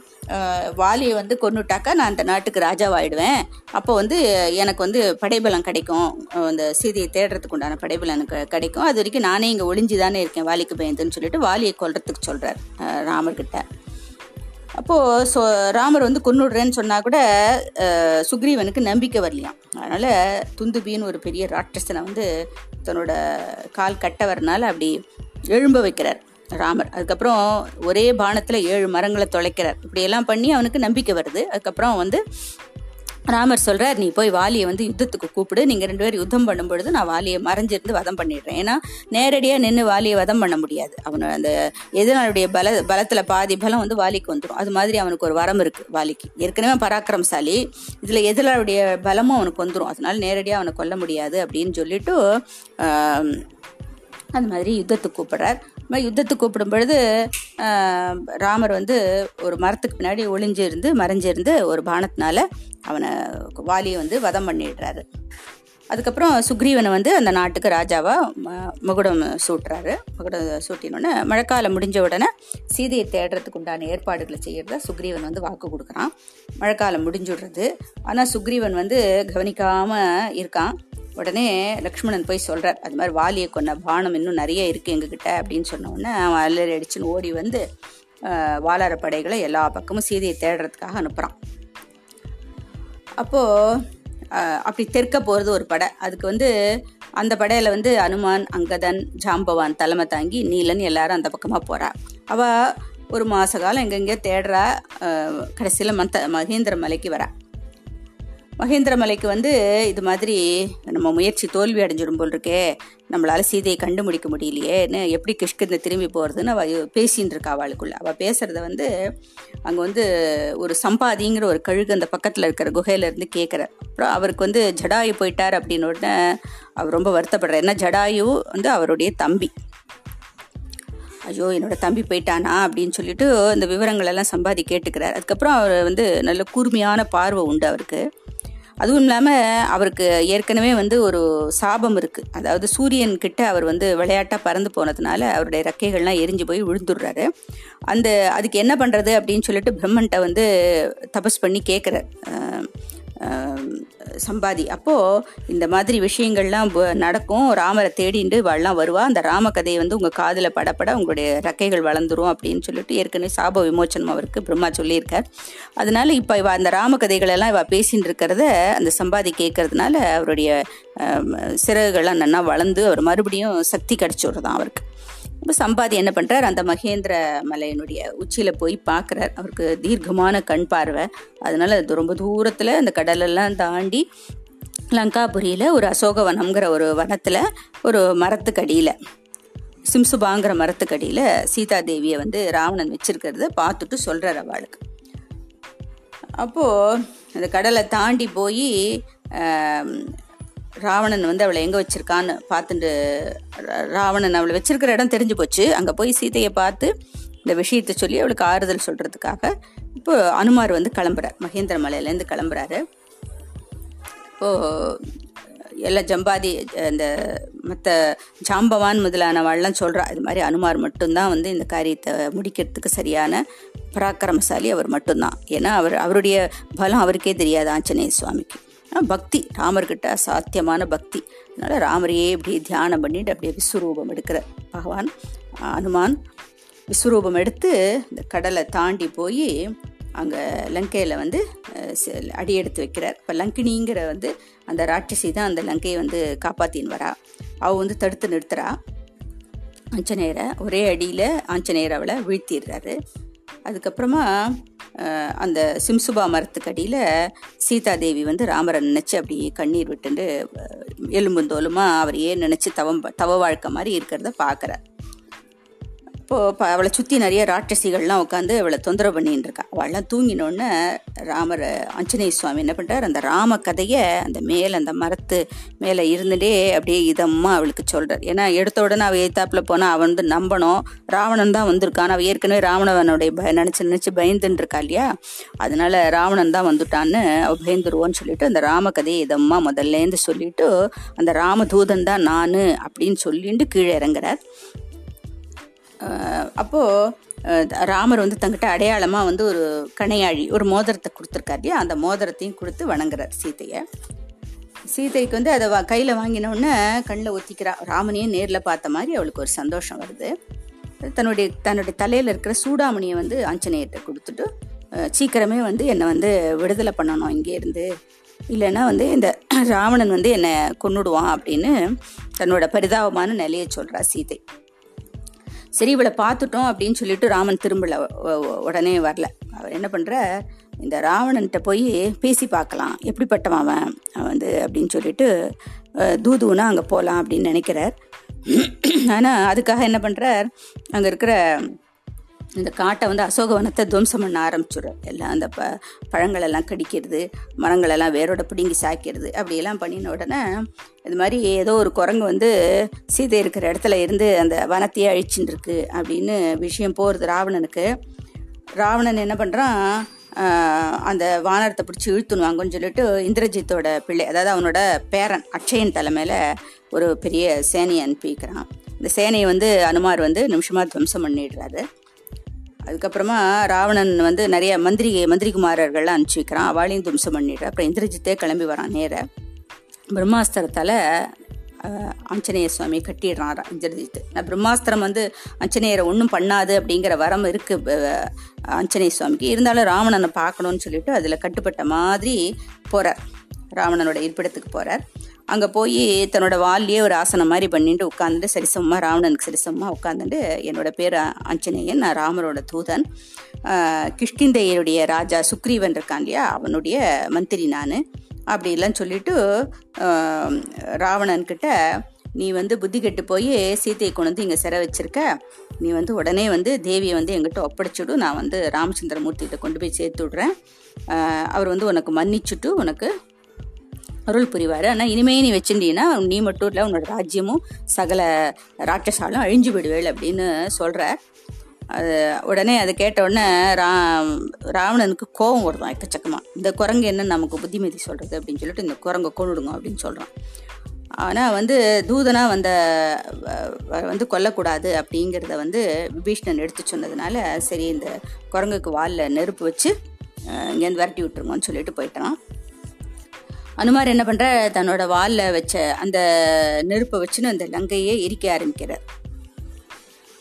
வாலியை வந்து கொண்டுட்டாக்கா நான் அந்த நாட்டுக்கு ராஜாவாயிடுவேன். அப்போ வந்து எனக்கு வந்து படைபலம் கிடைக்கும். அந்த சீதையை தேடுறதுக்கு உண்டான படைபலம் எனக்கு கிடைக்கும். அது வரைக்கும் நானே இங்கே ஒளிஞ்சு தானே இருக்கேன். வாலிக்கு பயந்துன்னு சொல்லிட்டு வாலியை கொல்றதுக்கு சொல்கிறார் ராமர்கிட்ட. அப்போது ஸோ ராமர் வந்து கொன்னுடுறேன்னு சொன்னால் கூட சுக்ரீவனுக்கு நம்பிக்கை வரலையாம். அதனால் துந்துபின்னு ஒரு பெரிய ராட்சசனை வந்து தன்னோட கால் கட்ட வரனால அப்படி எழும்ப வைக்கிறார் ராமர். அதுக்கப்புறம் ஒரே பானத்தில் ஏழு மரங்களை தொலைக்கிறார். இப்படியெல்லாம் பண்ணி அவனுக்கு நம்பிக்கை வருது. அதுக்கப்புறம் வந்து ராமர் சொல்றார் நீ போய் வாலியை வந்து யுத்தத்துக்கு கூப்பிடு. நீங்க ரெண்டு பேரும் யுத்தம் பண்ணும் பொழுது நான் வாலியை மறைஞ்சிருந்து வதம் பண்ணிடுறேன். ஏன்னா நேரடியாக நின்று வாலியை வதம் பண்ண முடியாது. அவனோட அந்த எதிராளுடைய பல பலத்துல பாதி பலம் வந்து வாலிக்கு வந்துடும் அது மாதிரி அவனுக்கு ஒரு வரம் இருக்கு வாலிக்கு. ஏற்கனவே பராக்கிரமசாலி. இதுல எதிராளுடைய பலமும் அவனுக்கு வந்துடும் அதனால நேரடியாக அவனை கொல்ல முடியாது அப்படின்னு சொல்லிட்டு அது அந்த மாதிரி யுத்தத்துக்கு கூப்பிடுறார். இந்த மாதிரி யுத்தத்துக்கு கூப்பிடும் பொழுது ராமர் வந்து ஒரு மரத்துக்கு பின்னாடி ஒளிஞ்சிருந்து மறைஞ்சிருந்து ஒரு பானத்தினால அவனை வாலியை வந்து வதம் பண்ணிடுறாரு. அதுக்கப்புறம் சுக்ரீவனை வந்து அந்த நாட்டுக்கு ராஜாவா ம- மகுடம் சூட்டுறாரு. மகுடம் சூட்டினோடனே மழைக்காலம் முடிஞ்ச உடனே சீதையை தேடுறதுக்கு உண்டான ஏற்பாடுகளை செய்யறத சுக்ரீவன் வந்து வாக்கு கொடுக்குறான். மழைக்காலம் முடிஞ்சுடுறது ஆனால் சுக்ரீவன் வந்து கவனிக்காம இருக்கான். உடனே லக்ஷ்மணன் போய் சொல்றார் அது மாதிரி வாலியை கொன்ன பானம் இன்னும் நிறைய இருக்கு எங்ககிட்ட அப்படின்னு சொன்ன உடனே அவன் அல்லறி அடிச்சுன்னு ஓடி வந்து ஆஹ், வாலார படைகளை எல்லா பக்கமும் சீதையை தேடுறதுக்காக அனுப்புறான். அப்போது அப்படி தெற்க போகிறது ஒரு படை. அதுக்கு வந்து அந்த படையில் வந்து அனுமான் அங்கதன் ஜாம்பவான் தலைமை தாங்கி நீலன் எல்லாரும் அந்த பக்கமாக போகிறா அவள் ஒரு மாத காலம் எங்கெங்கேயோ தேடுறா. கடைசியில் மந்த மகேந்திர மலைக்கு வரா. மகேந்திரமலைக்கு வந்து இது மாதிரி நம்ம முயற்சி தோல்வி அடைஞ்சிடும் போல் இருக்கே. நம்மளால் சீதையை கண்டுபிடிக்க முடியலையேன்னு எப்படி கிஷ்கிந்த திரும்பி போகிறதுன்னு அவள் பேசின்னு இருக்கா அவளுக்குள்ள. அவள் பேசுகிறத வந்து அங்கே வந்து ஒரு சம்பாதிங்கிற ஒரு கழுகு அந்த பக்கத்தில் இருக்கிற குகையில இருந்து அப்புறம் அவருக்கு வந்து ஜடாயு போயிட்டார் அப்படின்னு உடனே அவர் ரொம்ப வருத்தப்படுறார். ஏன்னா ஜடாயு? வந்து அவருடைய தம்பி. ஐயோ என்னோட தம்பி போயிட்டானா அப்படின்னு சொல்லிட்டு இந்த விவரங்களெல்லாம் சம்பாதி கேட்டுக்கிறார். அதுக்கப்புறம் அவர் வந்து நல்ல கூர்மையான பார்வை உண்டு அவருக்கு. அதுவும் இல்லாமல் அவருக்கு ஏற்கனவே வந்து ஒரு சாபம் இருக்குது அதாவது சூரியன் கிட்ட அவர் வந்து விளையாட்டாக பறந்து போனதுனால அவருடைய ரெக்கைகள்லாம் எரிஞ்சு போய் விழுந்துடுறாரு. அந்த அதுக்கு என்ன பண்ணுறது அப்படின்னு சொல்லிட்டு பிரம்மன்ட்ட வந்து தபஸ் பண்ணி கேட்குறார் சம்பாதி. அப்போது இந்த மாதிரி விஷயங்கள்லாம் நடக்கும். ராமரை தேடிண்டு இவாள்லாம் வருவா. அந்த ராம கதையை வந்து உங்கள் காதில் படப்பட உங்களுடைய ரெக்கைகள் வளர்ந்துரும் அப்படின்னு சொல்லிட்டு ஏற்கனவே சாப விமோச்சனம் அவருக்கு பிரம்மா சொல்லியிருக்கார். அதனால இப்போ இவ அந்த ராம கதைகளெல்லாம் இவள் இவ பேசின்னு இருக்கிறத அந்த சம்பாதி கேட்கறதுனால அவருடைய சிறகுகள்லாம் நன்னா வளர்ந்து அவர் மறுபடியும் சக்தி கிடச்சி விடுறதான் அவருக்கு. இப்போ சம்பாதி என்ன பண்ணுறார் அந்த மகேந்திர மலையினுடைய உச்சியில் போய் பார்க்குறார். அவருக்கு தீர்க்கமான கண் பார்வை. அதனால் அது ரொம்ப தூரத்தில் அந்த கடலெல்லாம் தாண்டி லங்காபுரியில் ஒரு அசோகவனம்ங்கிற ஒரு வனத்தில் ஒரு மரத்துக்கடியில் சிம்சுபாங்கிற மரத்துக்கடியில் சீதாதேவியை வந்து ராவணன் வச்சிருக்கிறத பார்த்துட்டு சொல்கிறார் அவளுக்கு. அப்போது அந்த கடலை தாண்டி போய் ராவணன் வந்து அவளை எங்கே வச்சிருக்கான்னு பார்த்துட்டு ரா- ராவணன் அவளை வச்சிருக்கிற இடம் தெரிஞ்சு போச்சு. அங்கே போய் சீதையை பார்த்து இந்த விஷயத்தை சொல்லி அவளுக்கு ஆறுதல் சொல்கிறதுக்காக இப்போ அனுமார் வந்து கிளம்புறார். மகேந்திர மலையிலேருந்து கிளம்புறாரு. இப்போது எல்லா ஜம்பாதி இந்த மற்ற ஜாம்பவான் முதலானவாள்லாம் சொல்கிறா இது மாதிரி அனுமார் மட்டும்தான் வந்து இந்த காரியத்தை முடிக்கிறதுக்கு சரியான பராக்கிரமசாலி அவர் மட்டும்தான். ஏன்னா அவர் அவருடைய பலம் அவருக்கே தெரியாது ஆஞ்சநேய சுவாமிக்கு. பக்தி. ராமர்கிட்ட சாத்தியமான பக்தி. அதனால் ராமரையே இப்படியே தியானம் பண்ணிட்டு அப்படியே விஸ்வரூபம் எடுக்கிற. பகவான் அனுமான் விஸ்வரூபம் எடுத்து இந்த கடலை தாண்டி போய் அங்கே லங்கையில் வந்து அடி எடுத்து வைக்கிறார். இப்போ லங்கினிங்கிற வந்து அந்த ராட்சசி தான் அந்த லங்கையை வந்து காப்பாத்தின்னு வரா அவள் வந்து தடுத்து நிறுத்துறா. ஆஞ்சநேயரை ஒரே அடியில் ஆஞ்சநேயர் அவளை வீழ்த்திடுறாரு. அதுக்கப்புறமா அந்த சிம்சுபா மரத்துக்கு அடியில் சீதாதேவி வந்து ராமரை நினச்சி அப்படி கண்ணீர் விட்டுண்டு எலும்புந்தோலுமா அவர் ஏன் நினச்சி தவம் தவ வாழ்க்கை மாதிரி இருக்கிறத பார்க்குறார். இப்போது இப்போ அவளை சுற்றி நிறைய ராட்சசிகள்லாம் உட்காந்து அவளை தொந்தரவு பண்ணின்னு இருக்கா. அவள்லாம் தூங்கினோடனே ராமர் ஆஞ்சநேய சுவாமி என்ன பண்ணுறார் அந்த ராம கதையை அந்த மேலே அந்த மரத்து மேலே இருந்துட்டே அப்படியே இதமாக அவளுக்கு சொல்கிறார் ஏன்னா எடுத்த உடனே அவள் ஏத்தாப்பில் போனால் அவன் வந்து நம்பணும். ராவணன் தான் வந்திருக்கான். அவள் ஏற்கனவே ராவணவனுடைய பய நினச்சி நினச்சி பயந்துன்னு இருக்கா இல்லையா? அதனால ராவணன் தான் வந்துட்டான்னு அவள் பயந்துருவோன்னு சொல்லிட்டு அந்த ராம கதையை இதமாக முதல்லேருந்து சொல்லிட்டு அந்த ராமதூதன் தான் நான் அப்படின்னு சொல்லிட்டு கீழே இறங்குறார். அப்போது ராமர் வந்து தங்கிட்ட அடையாளமாக வந்து ஒரு கணையாழி ஒரு மோதிரத்தை கொடுத்துருக்காரு இல்லையா? அந்த மோதிரத்தையும் கொடுத்து வணங்குறார் சீதையை. சீதைக்கு வந்து அதை கையில் வாங்கினோடனே கண்ணில் ஒத்திக்கிறா. ராமனையும் நேரில் பார்த்த மாதிரி அவளுக்கு ஒரு சந்தோஷம் வருது. தன்னுடைய தன்னுடைய தலையில் இருக்கிற சூடாமணியை வந்து ஆஞ்சநேயர்கிட்ட கொடுத்துட்டு சீக்கிரமே வந்து என்னை வந்து விடுதலை பண்ணணும் இங்கேருந்து இல்லைன்னா வந்து இந்த (clears throat) ராவணன் வந்து என்னை கொன்னுடுவான் அப்படின்னு தன்னோட பரிதாபமான நிலையை சொல்கிறா சீதை. சரி இவளை பார்த்துட்டோம் அப்படின்னு சொல்லிட்டு ராமன் திரும்பல உடனே வரல. அவர் என்ன பண்ணுற இந்த ராவணன்கிட்ட போய் பேசி பார்க்கலாம். எப்படிப்பட்டவன் அவன்? வந்து அப்படின்னு சொல்லிட்டு தூதுனா அங்கே போகலாம் அப்படின்னு நினைக்கிறார். ஆனால் அதுக்காக என்ன பண்ணுறார் அங்கே இருக்கிற இந்த காட்டை வந்து அசோகவனத்தை துவம்சம் பண்ண ஆரம்பிச்சிடும் எல்லாம் அந்த ப பழங்களெல்லாம் கடிக்கிறது மரங்களெல்லாம் வேரோட பிடுங்கி சாய்க்கிறது அப்படியெல்லாம் பண்ணின உடனே இது மாதிரி ஏதோ ஒரு குரங்கு வந்து சீதை இருக்கிற இடத்துல இருந்து அந்த வனத்தையே அழிச்சுட்டு இருக்கு அப்படின்னு விஷயம் போகிறது ராவணனுக்கு. ராவணன் என்ன பண்ணுறான் அந்த வானரத்தை பிடிச்சி இழுத்துணுவாங்கன்னு சொல்லிட்டு இந்திரஜித்தோட பிள்ளை அதாவது அவனோட பேரன் அக்ஷயன் தலைமையில் ஒரு பெரிய சேனையை அனுப்பிக்கிறான். இந்த சேனையை வந்து அனுமார் வந்து நிமிஷமாக துவம்சம் பண்ணிடுறாரு. அதுக்கப்புறமா ராவணன் வந்து நிறைய மந்திரி மந்திரிகுமாரர்கள்லாம் அனுப்பிச்சி வைக்கிறான். அவளையும் தும்சம் பண்ணிடுற. அப்புறம் இந்திரஜித்தே கிளம்பி வரான் நேர. பிரம்மாஸ்திரத்தால் ஆஞ்சநேய சுவாமி கட்டிடுறான் இந்திரஜித்து நான் பிரம்மாஸ்திரம் வந்து ஆஞ்சநேயரை ஒன்றும் பண்ணாது அப்படிங்கிற வரம் இருக்குது ஆஞ்சநேய சுவாமிக்கு. இருந்தாலும் ராவணனை பார்க்கணும்னு சொல்லிட்டு அதில் கட்டுப்பட்ட மாதிரி போகிறார் ராவணனோட இருப்பிடத்துக்கு போகிறார் அங்கே போய் தன்னோட வால்லையே ஒரு ஆசனம் மாதிரி பண்ணிட்டு உட்காந்துட்டு சரிசமமாக ராவணனுக்கு சரிசமமாக உட்காந்துட்டு என்னோட பேர் ஆஞ்சநேயன் நான் ராமரோட தூதன். கிஷ்கிந்தையருடைய ராஜா சுக்ரீவன் இருக்கான் இல்லையா அவனுடைய மந்திரி நான். அப்படிலாம் சொல்லிட்டு ராவணன்கிட்ட நீ வந்து புத்தி கெட்டு போய் சீத்தையை கொண்டு வந்து இங்கே சிறை வச்சிருக்க. நீ வந்து உடனே வந்து தேவியை வந்து எங்கிட்ட ஒப்படைச்சிடு. நான் வந்து ராமச்சந்திரமூர்த்திகிட்ட கொண்டு போய் சேர்த்து விட்றேன். அவர் வந்து உனக்கு மன்னிச்சுட்டு உனக்கு அருள் புரிவார் ஆனால் இனிமே நீ வச்சுட்டீங்கன்னா நீ மட்டும் இல்லை உன்னோட ராஜ்யமும் சகல ராட்சசாலும் அழிஞ்சு விடுவேள் அப்படின்னு சொல்கிற அது உடனே அதை கேட்ட உடனே ரா ராவணனுக்கு கோபம் வருதான் எக்கச்சக்கமாக இந்த குரங்கு என்ன நமக்கு புத்திமதி சொல்கிறது அப்படின்னு சொல்லிட்டு இந்த குரங்கை கொண்டுடுங்க அப்படின்னு சொல்கிறான் ஆனால் வந்து தூதனாக வந்த வந்து கொல்லக்கூடாது அப்படிங்கிறத வந்து விபீஷ்ணன் எடுத்து சொன்னதுனால சரி இந்த குரங்குக்கு வாலில் நெருப்பு வச்சு இங்கேருந்து விரட்டி விட்டுருங்கன்னு சொல்லிட்டு போயிட்டான். அனுமார் என்ன பண்ணுற தன்னோட வாலில் வச்ச அந்த நெருப்பை வச்சுன்னு அந்த லங்கையே எரிக்க ஆரம்பிக்கிறார்.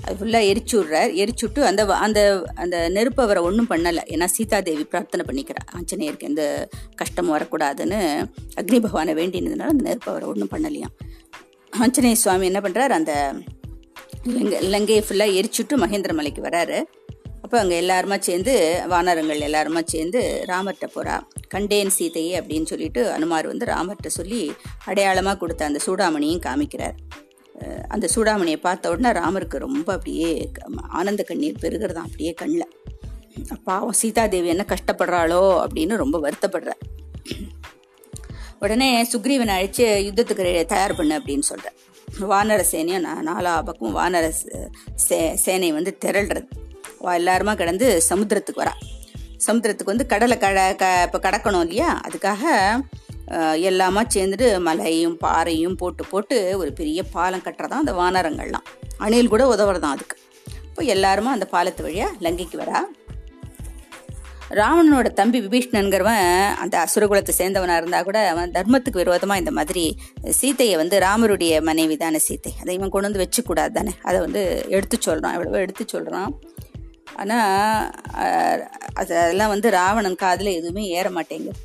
அது ஃபுல்லாக எரிச்சு விட்றார். எரிச்சுட்டு அந்த அந்த அந்த நெருப்பை அவரை ஒன்றும் பண்ணலை. ஏன்னா சீதாதேவி பிரார்த்தனை பண்ணிக்கிறார் ஆஞ்சநேயருக்கு எந்த கஷ்டமும் வரக்கூடாதுன்னு அக்னி பகவானை வேண்டினதுனால அந்த நெருப்பு அவரை ஒன்றும் பண்ணலையாம். ஆஞ்சநேய சுவாமி என்ன பண்ணுறார் அந்த லங்கை லங்கையை ஃபுல்லாக எரிச்சுட்டு மகேந்திர மலைக்கு வராரு. அப்போ அங்கே எல்லாருமா சேர்ந்து வானரங்கள் எல்லாருமா சேர்ந்து ராமர்கிட்ட போகிறா கண்டேன் சீதையே அப்படின்னு சொல்லிட்டு அனுமார் வந்து ராமர்கிட்ட சொல்லி அடையாளமாக கொடுத்த அந்த சூடாமணியும் காமிக்கிறார். அந்த சூடாமணியை பார்த்த உடனே ராமருக்கு ரொம்ப அப்படியே ஆனந்த கண்ணீர் பெருகிறதான் அப்படியே கண்ணில் பாவம் சீதாதேவி என்ன கஷ்டப்படுறாளோ? அப்படின்னு ரொம்ப வருத்தப்படுற உடனே சுக்ரீவனை அழைச்சி யுத்தத்துக்கு தயார் பண்ணு அப்படின்னு சொல்கிறேன் வானர சேனையும் நாலா பக்கம் வானர சே சேனை வந்து திரள்றது. எல்லாருமா கிடந்து சமுத்திரத்துக்கு வரா. சமுத்திரத்துக்கு வந்து கடலை கட க இப்போ கடக்கணும் இல்லையா? அதுக்காக எல்லாமா சேர்ந்துட்டு மலையும் பாறையும் போட்டு போட்டு ஒரு பெரிய பாலம் கட்டுறதான் அந்த வானரங்கள்லாம். அணில் கூட உதவுறதான் அதுக்கு. இப்போ எல்லாருமா அந்த பாலத்து வழியாக லங்கைக்கு வரா. ராவணனோட தம்பி விபீஷ்ணன்கிறவன் அந்த அசுரகுலத்தை சேர்ந்தவனாக இருந்தால் கூட அவன் தர்மத்துக்கு விரோதமாக இந்த மாதிரி சீத்தையை வந்து ராமருடைய மனைவி தானே சீத்தை. அதை இவன் கொண்டு வந்து வச்சுக்கூடாது தானே அதை வந்து எடுத்து சொல்கிறான் எவ்வளவோ எடுத்து சொல்கிறான் ஆனால் அதெல்லாம் வந்து ராவணன் காதில் எதுவுமே ஏற மாட்டேங்குது.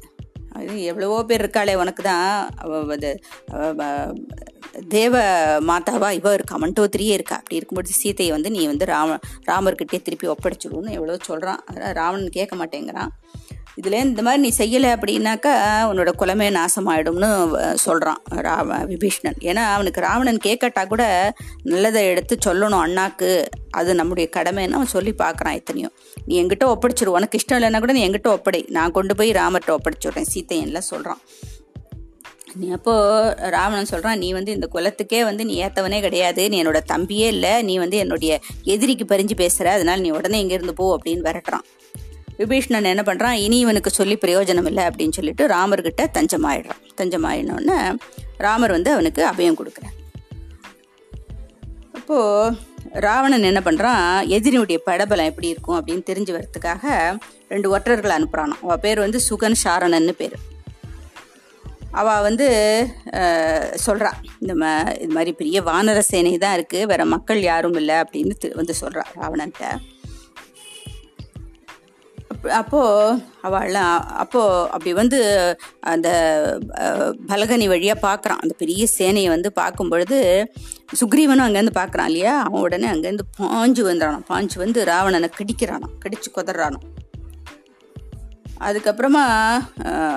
அது எவ்வளவோ பேர் இருக்காளே உனக்கு தான் அது தேவ மாதாவா இவ இருக்கா மண்டோத்திரியே இருக்கா. அப்படி இருக்கும்போது சீத்தையை வந்து நீ வந்து ராம ராமர்கிட்டே திருப்பி ஒப்படைச்சிடுன்னு எவ்வளோ சொல்கிறான் அதனால் ராவணன் கேட்க மாட்டேங்கிறான். இதில் இந்த மாதிரி நீ செய்யலை அப்படின்னாக்கா உன்னோட குலமே நாசமாயிடும்னு சொல்கிறான் ராவ விபீஷ்ணன். ஏன்னா அவனுக்கு ராவணன் கேட்கட்டா கூட நல்லதை எடுத்து சொல்லணும் அண்ணாக்கு. அது நம்முடைய கடமைன்னு அவன் சொல்லி பார்க்குறான் எத்தனையும் நீ எங்கிட்ட ஒப்படைச்சிரு. உனக்கு இஷ்டம் இல்லைன்னா கூட நீ எங்கிட்ட ஒப்படை. நான் கொண்டு போய் ராமர்கிட்ட ஒப்படைச்சுடுறேன். சீத்தையன்லாம் சொல்கிறான் நீ அப்போது ராவணன் சொல்கிறான் நீ வந்து இந்த குலத்துக்கே வந்து நீ ஏற்றவனே கிடையாது. நீ என்னோட தம்பியே இல்லை. நீ வந்து என்னுடைய எதிரிக்கு பறிஞ்சு பேசுகிற அதனால நீ உடனே இங்கேருந்து போ அப்படின்னு விரட்டுறான். விபீஷ்ணன் என்ன பண்ணுறான் இனி இவனுக்கு சொல்லி பிரயோஜனம் இல்லை அப்படின்னு சொல்லிட்டு ராமர்கிட்ட தஞ்சமாயிடுறான். தஞ்சமாயிடணுன்னு ராமர் வந்து அவனுக்கு அபயம் கொடுக்குறார். அப்போது ராவணன் என்ன பண்ணுறான் எதிரியுடைய படபலம் எப்படி இருக்கும் அப்படின்னு தெரிஞ்சு வரத்துக்காக ரெண்டு ஒற்றர்களை அனுப்புகிறான் அவள் பேர் வந்து சுகன் சாரணன்னு பேர். அவள் வந்து சொல்கிறா இந்த மா இது மாதிரி பெரிய வானர சேனை தான் இருக்குது வேற மக்கள் யாரும் இல்லை அப்படின்னு வந்து சொல்கிறா ராவணன்ட்ட. அப்போது அவள் அப்போது அப்படி வந்து அந்த பலகனி வழியாக பார்க்குறான் அந்த பெரிய சேனையை வந்து பார்க்கும் பொழுது சுக்ரீவனும் அங்கேருந்து பார்க்குறான் இல்லையா? அவன் உடனே அங்கேருந்து பாஞ்சு வந்துடானான் பாஞ்சு வந்து ராவணனை கடிக்கிறானோ கடிச்சு குதறானாம். அதுக்கப்புறமா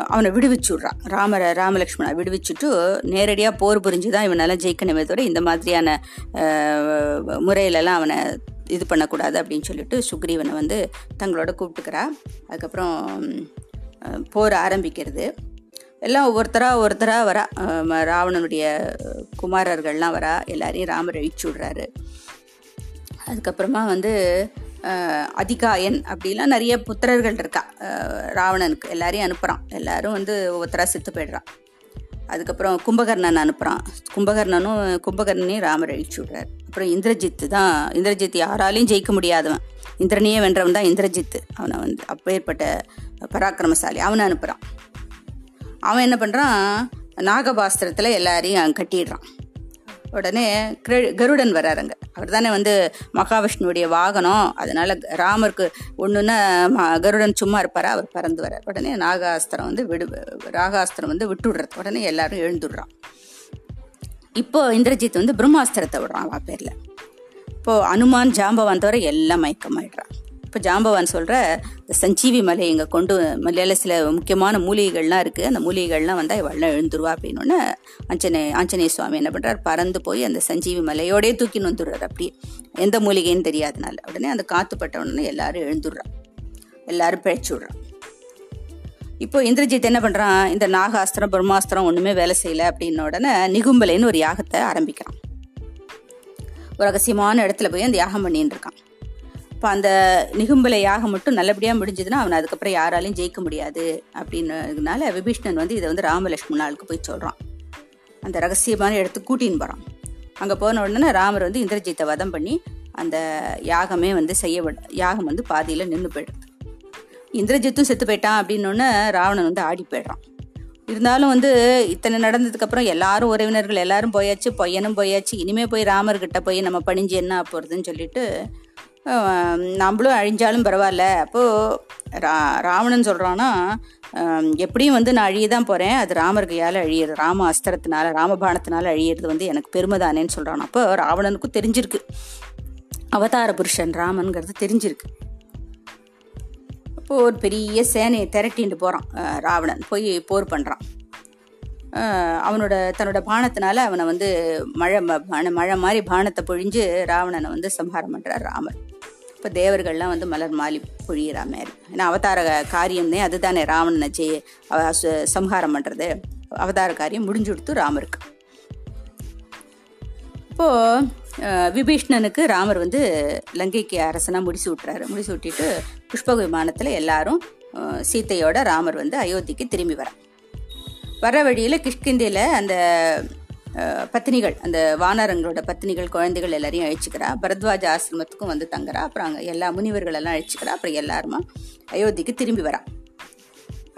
அவனை விடுவிச்சு விட்றான். ராமரை ராமலக்ஷ்மணை விடுவிச்சுட்டு நேரடியாக போர் புரிஞ்சு தான் இவனால் ஜெயிக்கணுமே தவிர இந்த மாதிரியான முறையிலலாம் அவனை இது பண்ணக்கூடாது அப்படின்னு சொல்லிட்டு சுக்ரீவனை வந்து தங்களோட கூப்பிட்டுக்கிறா. அதுக்கப்புறம் போர் ஆரம்பிக்கிறது. எல்லாம் ஒவ்வொருத்தராக ஒருத்தராக வரா. ராவணனுடைய குமாரர்கள்லாம் வரா. எல்லாரையும் ராமர் அழிச்சு விடுறாரு. அதுக்கப்புறமா வந்து அதிகாயன் அப்படிலாம் நிறைய புத்திரர்கள் இருக்கா. ராவணனுக்கு எல்லாரையும் அனுப்புகிறான் எல்லாரும் வந்து ஒவ்வொருத்தராக செத்து போயிடுறான். அதுக்கப்புறம் கும்பகர்ணன் அனுப்புகிறான் கும்பகர்ணனும் கும்பகர்ணனையும் ராமர் அழிச்சு விட்றாரு. அப்புறம் இந்திரஜித்து தான் இந்திரஜித் யாராலையும் ஜெயிக்க முடியாதவன். இந்திரனையே வென்றவன் தான் இந்திரஜித்து. அவனை வந்து அப்பேற்பட்ட பராக்கிரமசாலி. அவனை அனுப்புகிறான் அவன் என்ன பண்ணுறான் நாகபாஸ்திரத்தில் எல்லாரையும் கட்டிடுறான். உடனே கருடன் வராருங்க அவர் தானே வந்து மகாவிஷ்ணுவுடைய வாகனம். அதனால் ராமருக்கு ஒன்றுன்னா கருடன் சும்மா இருப்பாரா? அவர் பறந்து வர உடனே நாகாஸ்திரம் வந்து விடு ராகாஸ்திரம் வந்து விட்டுடுறது உடனே எல்லாரும் எழுந்துடுறான். இப்போ இந்திரஜித் வந்து பிரம்மாஸ்திரத்தை விடுறான் அவ பேரில். இப்போ அனுமான் ஜாம்பவான் தவிர எல்லாம் மயக்கமாயிடுறான். இப்போ ஜாம்பவான் சொல்கிற இந்த சஞ்சீவி மலை இங்கே கொண்டு மலையில் சில முக்கியமான மூலிகைகள்லாம் இருக்குது அந்த மூலிகைகள்லாம் வந்தால் இவள்லாம் எழுந்துருவா அப்படின்னு ஆஞ்சநே ஆஞ்சநேய சுவாமி என்ன பண்ணுறார் பறந்து போய் அந்த சஞ்சீவி மலையோடயே தூக்கின்னு வந்துடுறார் அப்படியே எந்த மூலிகைன்னு தெரியாதனால. உடனே அந்த காற்று பட்டவுடனே உடனே எல்லாரும் எழுந்துடுறான். எல்லாரும் பிழைச்சி விட்றான். இப்போ இந்திரஜித் என்ன பண்ணுறான் இந்த நாகாஸ்திரம் பிரம்மாஸ்திரம் ஒன்றுமே வேலை செய்யலை அப்படின்ன உடனே நிகும்பலைன்னு ஒரு யாகத்தை ஆரம்பிக்கிறான். ஒரு ரகசியமான இடத்துல போய் அந்த யாகம் பண்ணின்னு இருக்கான். இப்போ அந்த நிகும்பலை யாகம் மட்டும் நல்லபடியாக முடிஞ்சதுன்னா அவனை அதுக்கப்புறம் யாராலையும் ஜெயிக்க முடியாது அப்படின்னதுனால விபீஷ்ணன் வந்து இதை வந்து ராமலட்சுமணாளுக்கு போய் சொல்கிறான் அந்த ரகசியமான இடத்துக்கு கூட்டின்னு போகிறான் அங்கே போன உடனே ராமர் வந்து இந்திரஜித்தை வதம் பண்ணி அந்த யாகமே வந்து செய்ய யாகம் வந்து பாதியில் நின்று போயிடுது இந்திரஜித்தும் செத்து போயிட்டான் அப்படின்னொன்னு ராவணன் வந்து ஆடி போயிடுறான். இருந்தாலும் வந்து இத்தனை நடந்ததுக்கப்புறம் எல்லாரும் உறவினர்கள் எல்லாரும் போயாச்சு பையனும் போயாச்சு. இனிமே போய் ராமர்கிட்ட போய் நம்ம பணிஞ்சு என்ன போகிறதுன்னு சொல்லிட்டு நம்மளும் அழிஞ்சாலும் பரவாயில்ல. அப்போது ரா ராவணன் சொல்கிறான்னா எப்படியும் வந்து நான் அழிய தான் போகிறேன் அது ராமர் கையால் அழியிறது ராம அஸ்திரத்தினால ராமபானத்தினால அழியிறது வந்து எனக்கு பெருமை தானேன்னு சொல்கிறான் அப்போ ராவணனுக்கும் தெரிஞ்சிருக்கு. அவதார புருஷன் ராமனுங்கிறது தெரிஞ்சிருக்கு. இப்போது ஒரு பெரிய சேனையை திரட்டிட்டு போகிறான் ராவணன். போய் போர் பண்ணுறான் அவனோட தன்னோட பானத்தினால அவனை வந்து மழை மழை மாதிரி பானத்தை பொழிஞ்சு ராவணனை வந்து சம்ஹாரம் பண்ணுறார் ராமர். இப்போ தேவர்கள்லாம் வந்து மலர் மாலி பொழியிறா மாதிரி. ஏன்னா அவதார காரியம்னே அதுதானே ராவணனை ஜெய அவ- சு- சம்ஹாரம் பண்ணுறது அவதார காரியம் முடிஞ்சு கொடுத்து ராமருக்கு. இப்போது விபீஷ்ணனுக்கு ராமர் வந்து லங்கைக்கு அரசனாக முடிச்சு விட்டுறாரு. முடிச்சு விட்டுட்டு புஷ்பக விமானத்தில் எல்லாரும் சீத்தையோட ராமர் வந்து அயோத்திக்கு திரும்பி வர வர வழியில் கிஷ்கிந்தியில் அந்த பத்தினிகள் அந்த வானரங்களோட பத்தினிகள் குழந்தைகள் எல்லாரையும் அழிச்சிக்கிறா. பரத்வாஜ ஆசிரமத்துக்கும் வந்து தங்குறா. அப்புறம் அங்கே எல்லா முனிவர்கள் எல்லாம் அழிச்சுக்கிறா. அப்புறம் எல்லாருமா அயோத்திக்கு திரும்பி வரா.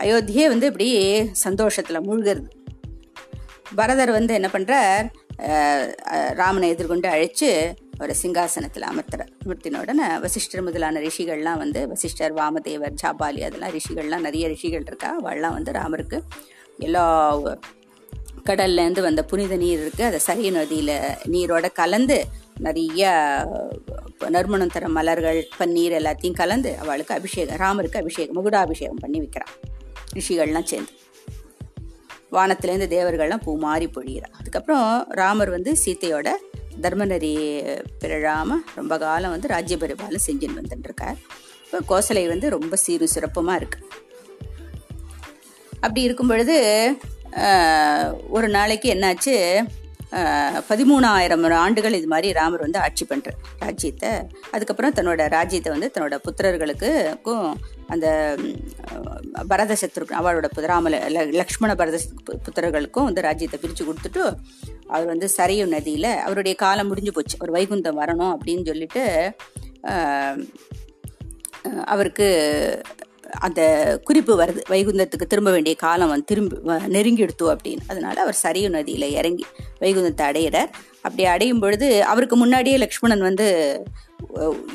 அயோத்தியே வந்து இப்படி சந்தோஷத்தில் மூழ்கிறது. பரதர் வந்து என்ன பண்ணுறார் ராமனை எதிர்கொண்டு அழைச்சு அவரை சிங்காசனத்தில் அமர்த்துற அமர்த்தின உடனே வசிஷ்டர் முதலான ரிஷிகள்லாம் வந்து வசிஷ்டர் வாமதேவர் ஜாபாலி அதெல்லாம் ரிஷிகள்லாம் நிறைய ரிஷிகள் இருக்கா? அவள்லாம் வந்து ராமருக்கு எல்லா கடல்லேருந்து வந்த புனித நீர் இருக்குது அதை சரிய நதியில் நீரோட கலந்து நிறைய நறுமணம் தர மலர்கள் பன்னீர் எல்லாத்தையும் கலந்து அவளுக்கு அபிஷேகம் ராமருக்கு அபிஷேகம் முகுடாபிஷேகம் பண்ணி வைக்கிறான் ரிஷிகள்லாம் சேர்ந்து. வானத்திலேருந்து தேவர்கள்லாம் பூ மாறி பொழியிறா. அதுக்கப்புறம் ராமர் வந்து சீத்தையோட தர்மநெறி பிறழாமல் ரொம்ப காலம் வந்து ராஜ்யபரிபாலம் செஞ்சுன்னு வந்துட்டுருக்கார். இப்போ கோசலை வந்து ரொம்ப சீரும் சிறப்புமாக இருக்கு. அப்படி இருக்கும் பொழுது ஒரு நாளைக்கு என்னாச்சு? பதிமூணாயிரம் ஆண்டுகள் இது மாதிரி ராமர் வந்து ஆட்சி பண்ணுறார் ராஜ்யத்தை அதுக்கப்புறம் தன்னோட ராஜ்யத்தை வந்து தன்னோட புத்திரர்களுக்கும் அந்த பரத சத்ரு அவளோட புத- ல- லக்ஷ்மண பரத புத்திரர்களுக்கும் வந்து ராஜ்யத்தை பிரித்து கொடுத்துட்டு அவர் வந்து சரையு நதியில் அவருடைய காலம் முடிஞ்சு போச்சு. ஒரு வைகுந்தம் வரணும் அப்படின்னு சொல்லிட்டு அவருக்கு அந்த குறிப்பு வருது வைகுந்தத்துக்கு திரும்ப வேண்டிய காலம் வந்து திரும்பி நெருங்கி நெருங்கிடுத்து அப்படின்னு. அதனால அவர் சரியு நதியில் இறங்கி வைகுந்தத்தை அடையிறார். அப்படி அடையும் பொழுது அவருக்கு முன்னாடியே லக்ஷ்மணன் வந்து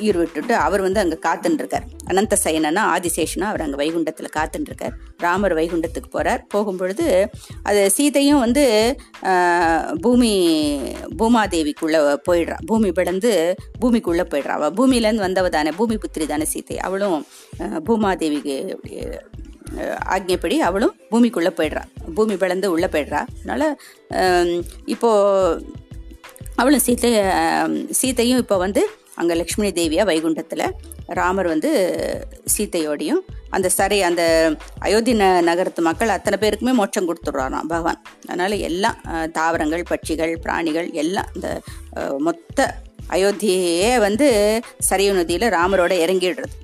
உயிர் விட்டுட்டு அவர் வந்து அங்கே காத்துட்டுருக்கார் அனந்த சயனனா ஆதிசேஷனா அவர் அங்கே வைகுண்டத்தில் காத்துட்டுருக்கார் ராமர் வைகுண்டத்துக்கு போகிறார் போகும்பொழுது அது சீதையும் வந்து பூமி பூமாதேவிக்குள்ளே போயிடுறா. பூமி பிளந்து பூமிக்குள்ளே போயிடுறா. அவள் பூமியிலேருந்து வந்தவ தானே பூமி புத்திரி தானே சீதை. அவளும் பூமாதேவிக்கு ஆக்ஞப்படி அவளும் பூமிக்குள்ளே போயிடுறா. பூமி பிளந்து உள்ளே போயிடுறா. அதனால் இப்போது அவளும் சீத்தை சீத்தையும் இப்போ வந்து அங்கே லக்ஷ்மி தேவியா வைகுண்டத்தில் ராமர் வந்து சீத்தையோடையும் அந்த சரி அந்த அயோத்தி ந நகரத்து மக்கள் அத்தனை பேருக்குமே மோட்சம் கொடுத்துட்றாராம் பகவான். அதனால் எல்லாம் தாவரங்கள் பட்சிகள் பிராணிகள் எல்லாம் இந்த மொத்த அயோத்தியே வந்து சரியு நதியில் ராமரோட இறங்கிடுறது.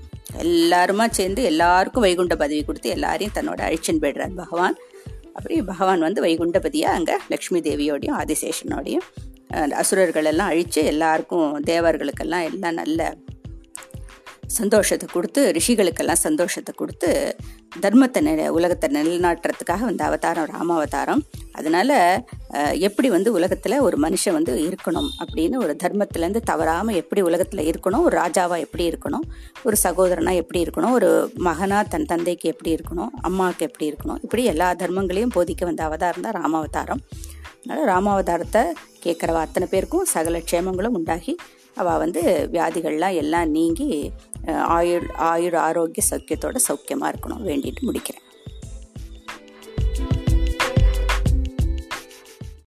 எல்லாருமா சேர்ந்து எல்லாருக்கும் வைகுண்ட பதவி கொடுத்து எல்லாரையும் தன்னோட அழிச்சுன்னு போயிடுறார் பகவான். அப்படி பகவான் வந்து வைகுண்டபதியாக அங்கே லக்ஷ்மி தேவியோடையும் ஆதிசேஷனோடையும் அசுரர்கள் எல்லாம் அழித்து எல்லாருக்கும் தேவர்களுக்கெல்லாம் எல்லாம் நல்ல சந்தோஷத்தை கொடுத்து ரிஷிகளுக்கெல்லாம் சந்தோஷத்தை கொடுத்து தர்மத்தை நில உலகத்தை நிலைநாட்டுறதுக்காக வந்த அவதாரம் ராமாவதாரம் அதனால் எப்படி வந்து உலகத்தில் ஒரு மனுஷன் வந்து இருக்கணும் அப்படின்னு ஒரு தர்மத்துலேருந்து தவறாமல் எப்படி உலகத்தில் இருக்கணும் ஒரு ராஜாவாக எப்படி இருக்கணும் ஒரு சகோதரனாக எப்படி இருக்கணும் ஒரு மகனாக தன் தந்தைக்கு எப்படி இருக்கணும் அம்மாவுக்கு எப்படி இருக்கணும் இப்படி எல்லா தர்மங்களையும் போதிக்க வந்த அவதாரம் தான் ராமாவதாரம் அதனால் ராமாவதாரத்தை கேட்குறவ அத்தனை பேருக்கும் சகல க்ஷேமங்களும் உண்டாகி அவள் வந்து வியாதிகள்லாம் எல்லாம் நீங்கி ஆயுள் ஆயுள் ஆரோக்கிய சௌக்கியத்தோட சௌக்கியமாக இருக்கணும் வேண்டிட்டு முடிக்கிறேன்.